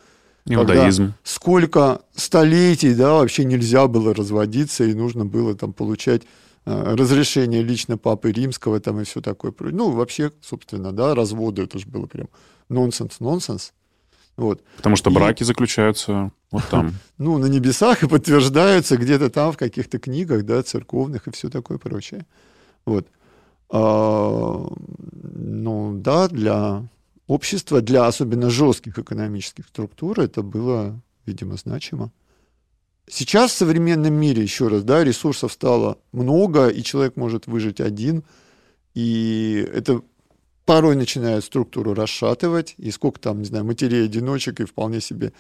Иудаизм. сколько столетий, да, вообще нельзя было разводиться, и нужно было там получать э, разрешение лично Папы Римского там и все такое. Ну, вообще, собственно, да, разводы, это же было прям нонсенс, нонсенс. Вот. Потому что И- браки заключаются вот там. Ну, на небесах и подтверждаются где-то там в каких-то книгах, да, церковных и все такое прочее. Вот. А, ну, да, для общества, для особенно жестких экономических структур это было, видимо, значимо. Сейчас в современном мире, еще раз, да, ресурсов стало много, и человек может выжить один, и это порой начинает структуру расшатывать, и сколько там, не знаю, матерей-одиночек, и вполне себе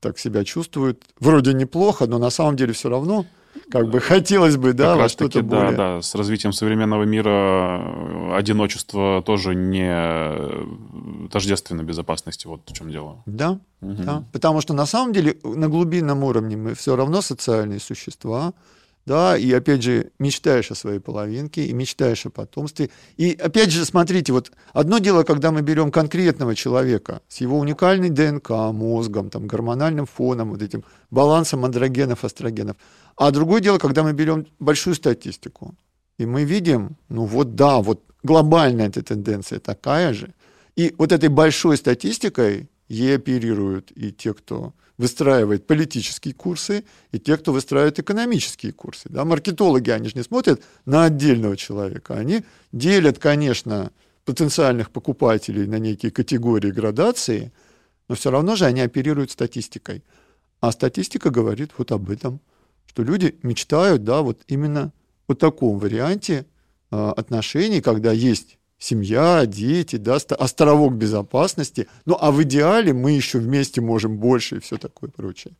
так себя чувствуют. Вроде неплохо, но на самом деле все равно, как бы хотелось бы, да, как во что-то таки, да, более... да, с развитием современного мира э, одиночество тоже не э, тождественно безопасности. Вот в чем дело. Да, Мгм. да. Потому что на самом деле на глубинном уровне мы все равно социальные существа, да, и опять же мечтаешь о своей половинке, и мечтаешь о потомстве. И опять же, смотрите, вот одно дело, когда мы берем конкретного человека с его уникальной ДНК, мозгом, там, гормональным фоном, вот этим балансом андрогенов, эстрогенов. А другое дело, когда мы берем большую статистику, и мы видим, ну вот да, вот глобальная эта тенденция такая же. И вот этой большой статистикой ей оперируют и те, кто выстраивает политические курсы, и те, кто выстраивает экономические курсы. Да? Маркетологи, они же не смотрят на отдельного человека. Они делят, конечно, потенциальных покупателей на некие категории градации, но все равно же они оперируют статистикой. А статистика говорит вот об этом, что люди мечтают, да, вот именно о таком варианте э, отношений, когда есть семья, дети, да, островок безопасности. Ну, а в идеале мы еще вместе можем больше и все такое прочее.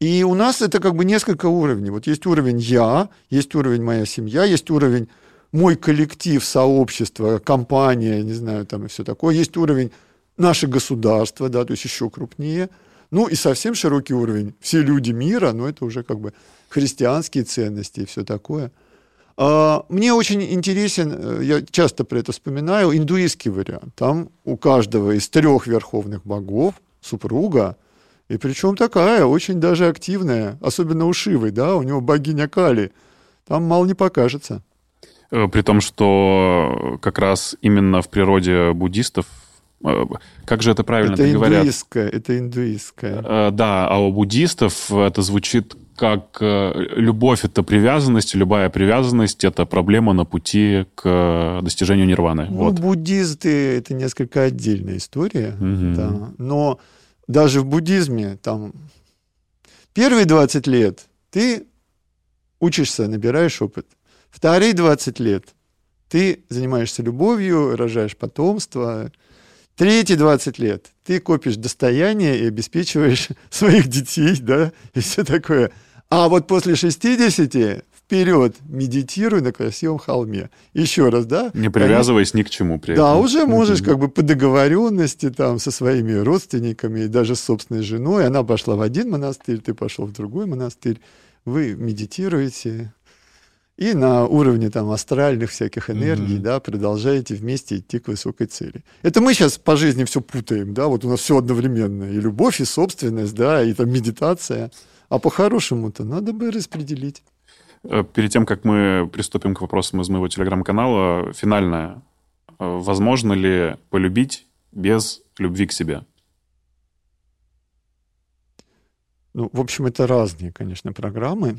И у нас это как бы несколько уровней. Вот есть уровень я, есть уровень моя семья, есть уровень мой коллектив, сообщество, компания, не знаю, там и все такое. Есть уровень наше государство, да, то есть еще крупнее. Ну и совсем широкий уровень. Все люди мира, но это уже как бы христианские ценности и все такое. А, Мне очень интересен, э, я часто про это вспоминаю, индуистский вариант. Там у каждого из трех верховных богов супруга, и причем такая, очень даже активная, особенно у Шивы, да, у него богиня Кали. Там мало не покажется. Э, При том, что как раз именно в природе буддистов, э, как же это правильно это говорят? индуистская, это индуистская. Э, Да, а у буддистов это звучит как э, любовь — это привязанность, любая привязанность — это проблема на пути к достижению нирваны. Ну, Вот. буддисты это несколько отдельная история, Мгм. да. Но даже в буддизме там первые 20 лет ты учишься, набираешь опыт. Вторые 20 лет ты занимаешься любовью, рожаешь потомство. Третьи 20 лет ты копишь достояние и обеспечиваешь своих детей, да, и все такое. А вот после 60 вперед медитируй на красивом холме. Еще раз, да? Не привязываясь ни к чему при Да, этом. уже можешь как бы по договоренности там со своими родственниками и даже с собственной женой. Она пошла в один монастырь, ты пошел в другой монастырь. Вы медитируете и на уровне там астральных всяких энергий, Мгм. да, продолжаете вместе идти к высокой цели. Это мы сейчас по жизни все путаем, да, вот у нас все одновременно. И любовь, и собственность, да, и там медитация. А по-хорошему-то надо бы распределить. Э, Перед тем, как мы приступим к вопросам из моего телеграм-канала, финальное. Э, Возможно ли полюбить без любви к себе? Ну, в общем, это разные, конечно, программы,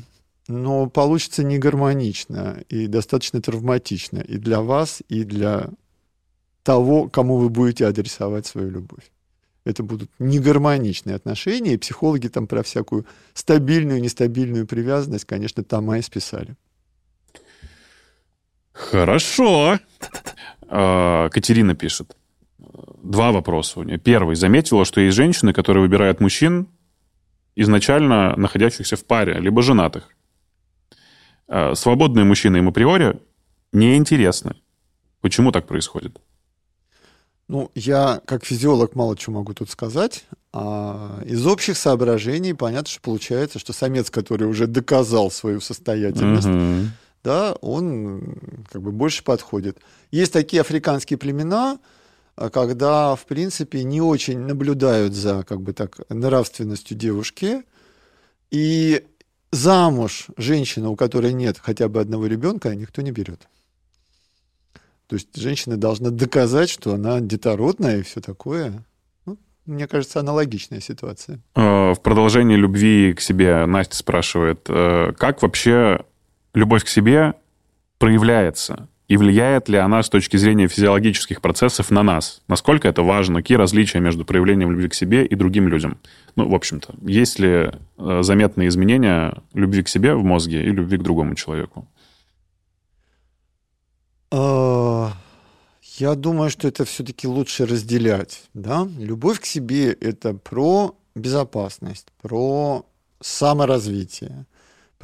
но получится не гармонично и достаточно травматично и для вас, и для того, кому вы будете адресовать свою любовь. Это будут негармоничные отношения, и психологи там про всякую стабильную, нестабильную привязанность, конечно, там и списали. Хорошо. А, Катерина пишет. Два вопроса у нее. Первый. Заметила, что есть женщины, которые выбирают мужчин, изначально находящихся в паре, либо женатых. А, Свободные мужчины им априори неинтересны. Почему так происходит? Ну, я как физиолог мало чего могу тут сказать. А из общих соображений понятно, что получается, что самец, который уже доказал свою состоятельность, Мгм. да, он как бы больше подходит. Есть такие африканские племена, а когда, в принципе, не очень наблюдают за, как бы так, нравственностью девушки, и замуж женщина, у которой нет хотя бы одного ребенка, никто не берет. То есть женщина должна доказать, что она детородная и все такое. Ну, мне кажется, аналогичная ситуация. Э, в продолжении любви к себе Настя спрашивает, э, как вообще любовь к себе проявляется? И влияет ли она с точки зрения физиологических процессов на нас? Насколько это важно? Какие различия между проявлением любви к себе и другим людям? Ну, в общем-то, есть ли э, заметные изменения любви к себе в мозге и любви к другому человеку? А, я думаю, что это все-таки лучше разделять. Да? Любовь к себе – это про безопасность, про саморазвитие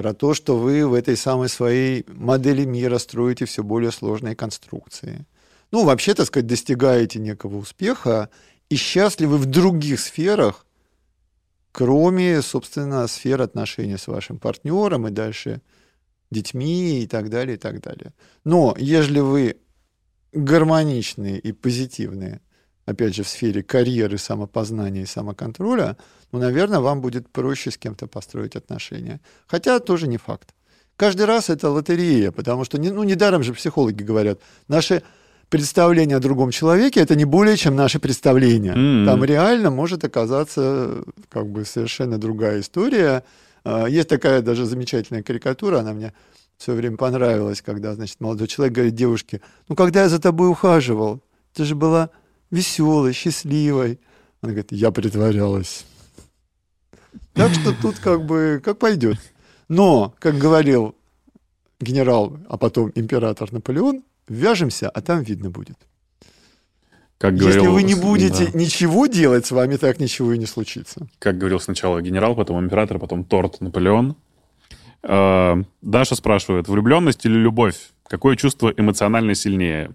про то, что вы в этой самой своей модели мира строите все более сложные конструкции. Ну, вообще, так сказать, достигаете некого успеха и счастливы в других сферах, кроме, собственно, сфер отношений с вашим партнером и дальше детьми и так далее, и так далее. Но если вы гармоничные и позитивные, опять же, в сфере карьеры, самопознания и самоконтроля, ну, наверное, вам будет проще с кем-то построить отношения. Хотя тоже не факт. Каждый раз это лотерея, потому что, ну, недаром же психологи говорят, наши представления о другом человеке это не более чем наши представления. Mm-hmm. Там реально может оказаться как бы совершенно другая история. А, есть такая даже замечательная карикатура, она мне все время понравилась, когда, значит, молодой человек говорит девушке, ну, когда я за тобой ухаживал, ты же была веселой, счастливой. Она говорит, я притворялась. Так что тут как бы как пойдет. Но, как говорил генерал, а потом император Наполеон, вяжемся, а там видно будет. Как говорил, Если вы не будете да. ничего делать, с вами так ничего и не случится. Как говорил сначала генерал, потом император, потом торт Наполеон. Э, Даша спрашивает, влюбленность или любовь? Какое чувство эмоционально сильнее?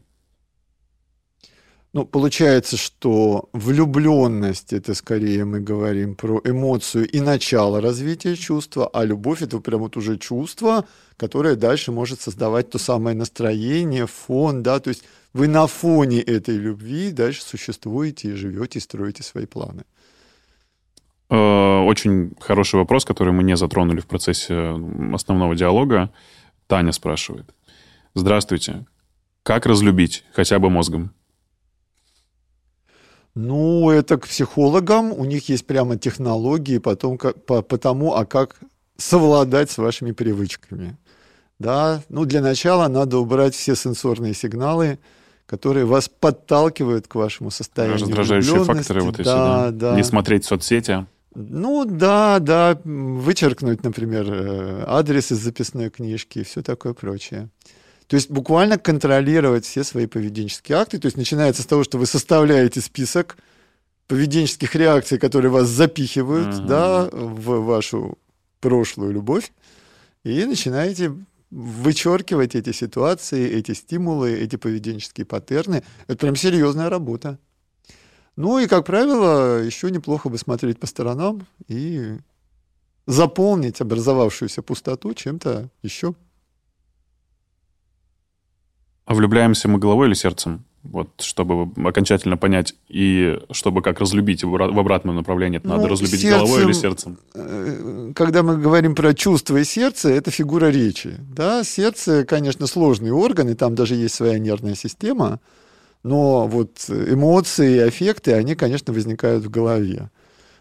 Ну, получается, что влюбленность это скорее мы говорим про эмоцию и начало развития чувства, а любовь это прям вот уже чувство, которое дальше может создавать то самое настроение, фон, да, то есть вы на фоне этой любви дальше существуете и живете, и строите свои планы. Э, очень хороший вопрос, который мы не затронули в процессе основного диалога. Таня спрашивает. Здравствуйте. Как разлюбить хотя бы мозгом? Ну, это к психологам. У них есть прямо технологии потом, как, по, по тому, а как совладать с вашими привычками. Да, ну для начала надо убрать все сенсорные сигналы, которые вас подталкивают к вашему состоянию. Раздражающие факторы вот эти, да, да. да. Не смотреть соцсети. Ну да, да, вычеркнуть, например, э, адрес из записной книжки и все такое прочее. То есть буквально контролировать все свои поведенческие акты. То есть начинается с того, что вы составляете список поведенческих реакций, которые вас запихивают uh-huh. да, в вашу прошлую любовь, и начинаете вычеркивать эти ситуации, эти стимулы, эти поведенческие паттерны. Это прям серьезная работа. Ну и, как правило, еще неплохо бы смотреть по сторонам и заполнить образовавшуюся пустоту чем-то еще. А влюбляемся мы головой или сердцем? Вот, чтобы окончательно понять и чтобы как разлюбить в обратном направлении, это ну, надо разлюбить сердцем, головой или сердцем? Э, когда мы говорим про чувство и сердце, это фигура речи. Да? Сердце, конечно, сложный орган, и там даже есть своя нервная система, но вот эмоции и аффекты, они, конечно, возникают в голове.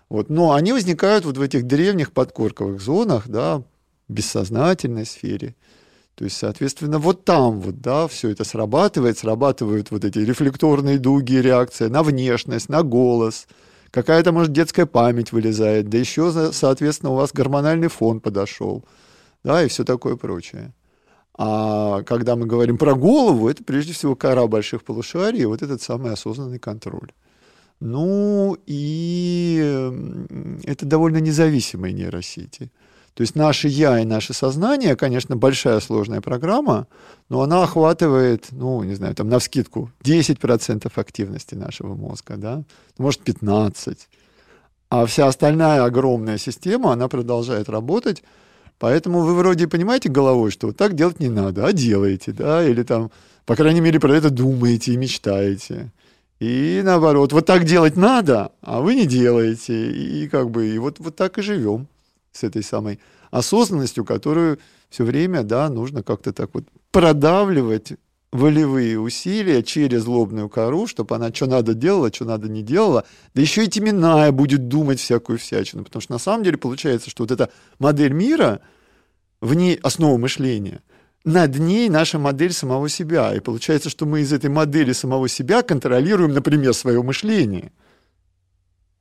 Вот. Но они возникают вот в этих древних подкорковых зонах, да, бессознательной сфере. То есть, соответственно, вот там вот, да, все это срабатывает, срабатывают вот эти рефлекторные дуги, реакция на внешность, на голос, какая-то, может, детская память вылезает, да еще, соответственно, у вас гормональный фон подошел, да, и все такое прочее. А когда мы говорим про голову, это прежде всего кора больших полушарий, вот этот самый осознанный контроль. Ну и это довольно независимые нейросети. То есть наше «я» и наше сознание, конечно, большая сложная программа, но она охватывает, ну, не знаю, там, на вскидку 10% активности нашего мозга, да, может, 15%. А вся остальная огромная система, она продолжает работать, поэтому вы вроде понимаете головой, что вот так делать не надо, а делаете, да, или там, по крайней мере, про это думаете и мечтаете. И наоборот, вот так делать надо, а вы не делаете. И как бы и вот, вот так и живем с этой самой осознанностью, которую все время, да, нужно как-то так вот продавливать волевые усилия через лобную кору, чтобы она что надо делала, что надо не делала, да еще и теменная будет думать всякую всячину. Потому что на самом деле получается, что вот эта модель мира, в ней основа мышления, над ней наша модель самого себя. И получается, что мы из этой модели самого себя контролируем, например, свое мышление.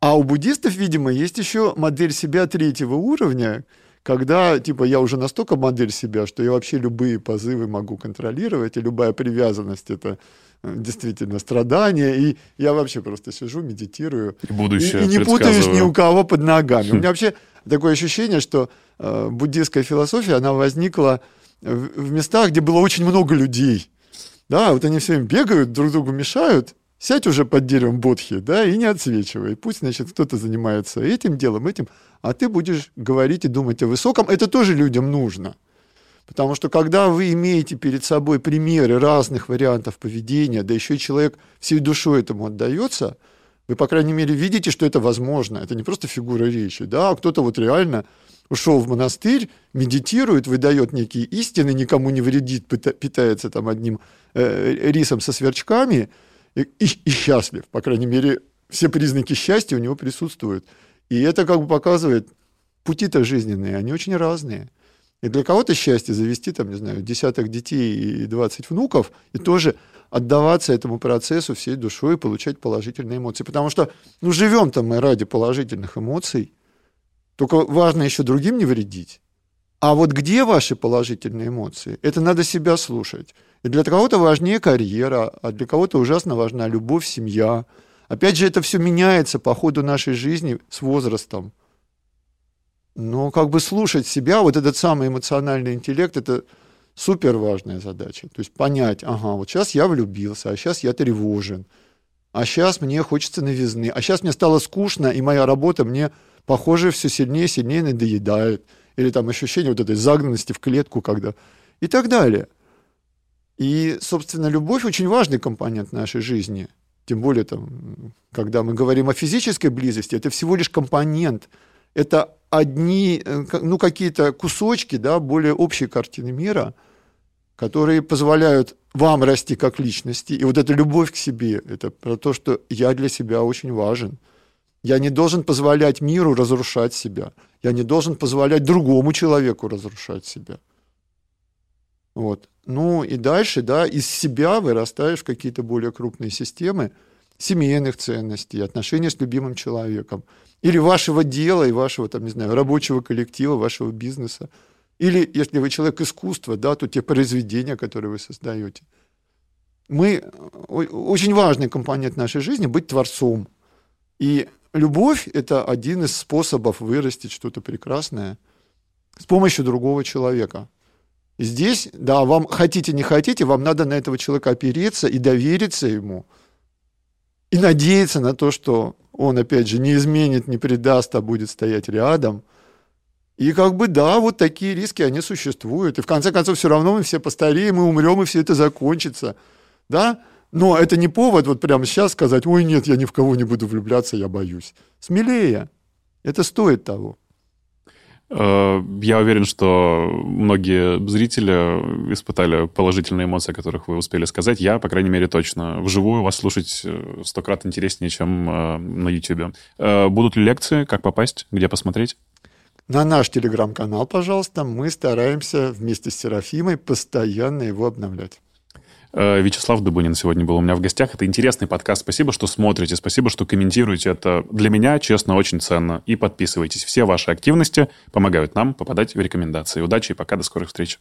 А у буддистов, видимо, есть еще модель себя третьего уровня, когда, типа, я уже настолько модель себя, что я вообще любые позывы могу контролировать, и любая привязанность — это э, действительно страдание, и я вообще просто сижу, медитирую. И будущее И, и не путаюсь ни у кого под ногами. У меня вообще такое ощущение, что э, буддистская философия, она возникла в, в местах, где было очень много людей. Да, вот они все бегают, друг другу мешают, сядь уже под деревом бодхи, да, и не отсвечивай. Пусть, значит, кто-то занимается этим делом, этим, а ты будешь говорить и думать о высоком. Это тоже людям нужно. Потому что когда вы имеете перед собой примеры разных вариантов поведения, да еще и человек всей душой этому отдается, вы, по крайней мере, видите, что это возможно. Это не просто фигура речи, да, а кто-то вот реально ушел в монастырь, медитирует, выдает некие истины, никому не вредит, питается там одним э, рисом со сверчками и, и, и счастлив. По крайней мере, все признаки счастья у него присутствуют. И это как бы показывает, пути-то жизненные, они очень разные. И для кого-то счастье завести, там, не знаю, десяток детей и 20 внуков, и тоже отдаваться этому процессу всей душой и получать положительные эмоции. Потому что, ну, живем-то мы ради положительных эмоций, только важно еще другим не вредить. А вот где ваши положительные эмоции? Это надо себя слушать. И для кого-то важнее карьера, а для кого-то ужасно важна любовь, семья – Опять же, это все меняется по ходу нашей жизни с возрастом. Но как бы слушать себя, вот этот самый эмоциональный интеллект, это супер важная задача. То есть понять, ага, вот сейчас я влюбился, а сейчас я тревожен, а сейчас мне хочется новизны, а сейчас мне стало скучно, и моя работа мне, похоже, все сильнее и сильнее надоедает. Или там ощущение вот этой загнанности в клетку, когда... И так далее. И, собственно, любовь очень важный компонент нашей жизни – тем более, там, когда мы говорим о физической близости, это всего лишь компонент. Это одни, э, ну, какие-то кусочки, да, более общей картины мира, которые позволяют вам расти как личности. И вот эта любовь к себе, это про то, что я для себя очень важен. Я не должен позволять миру разрушать себя. Я не должен позволять другому человеку разрушать себя. Вот. Ну и дальше, да, из себя вырастаешь какие-то более крупные системы семейных ценностей, отношения с любимым человеком, или вашего дела и вашего, там, не знаю, рабочего коллектива, вашего бизнеса. Или, если вы человек искусства, да, то те произведения, которые вы создаете. Мы, очень важный компонент нашей жизни – быть творцом. И любовь – это один из способов вырастить что-то прекрасное с помощью другого человека – Здесь, да, вам хотите, не хотите, вам надо на этого человека опереться и довериться ему. И надеяться на то, что он, опять же, не изменит, не предаст, а будет стоять рядом. И как бы, да, вот такие риски, они существуют. И в конце концов, все равно мы все постареем, мы умрем, и все это закончится. Да? Но это не повод вот прямо сейчас сказать, ой, нет, я ни в кого не буду влюбляться, я боюсь. Смелее. Это стоит того. Э, я уверен, что многие зрители испытали положительные эмоции, о которых вы успели сказать. Я, по крайней мере, точно. Вживую вас слушать э, сто крат интереснее, чем э, на YouTube. Будут ли лекции? Как попасть? Где посмотреть? На наш телеграм-канал, пожалуйста. Мы стараемся вместе с Серафимой постоянно его обновлять. Э, Вячеслав Дубынин сегодня был у меня в гостях. Это интересный подкаст. Спасибо, что смотрите, спасибо, что комментируете. Это для меня, честно, очень ценно. И подписывайтесь. Все ваши активности помогают нам попадать в рекомендации. Удачи и пока, до скорых встреч.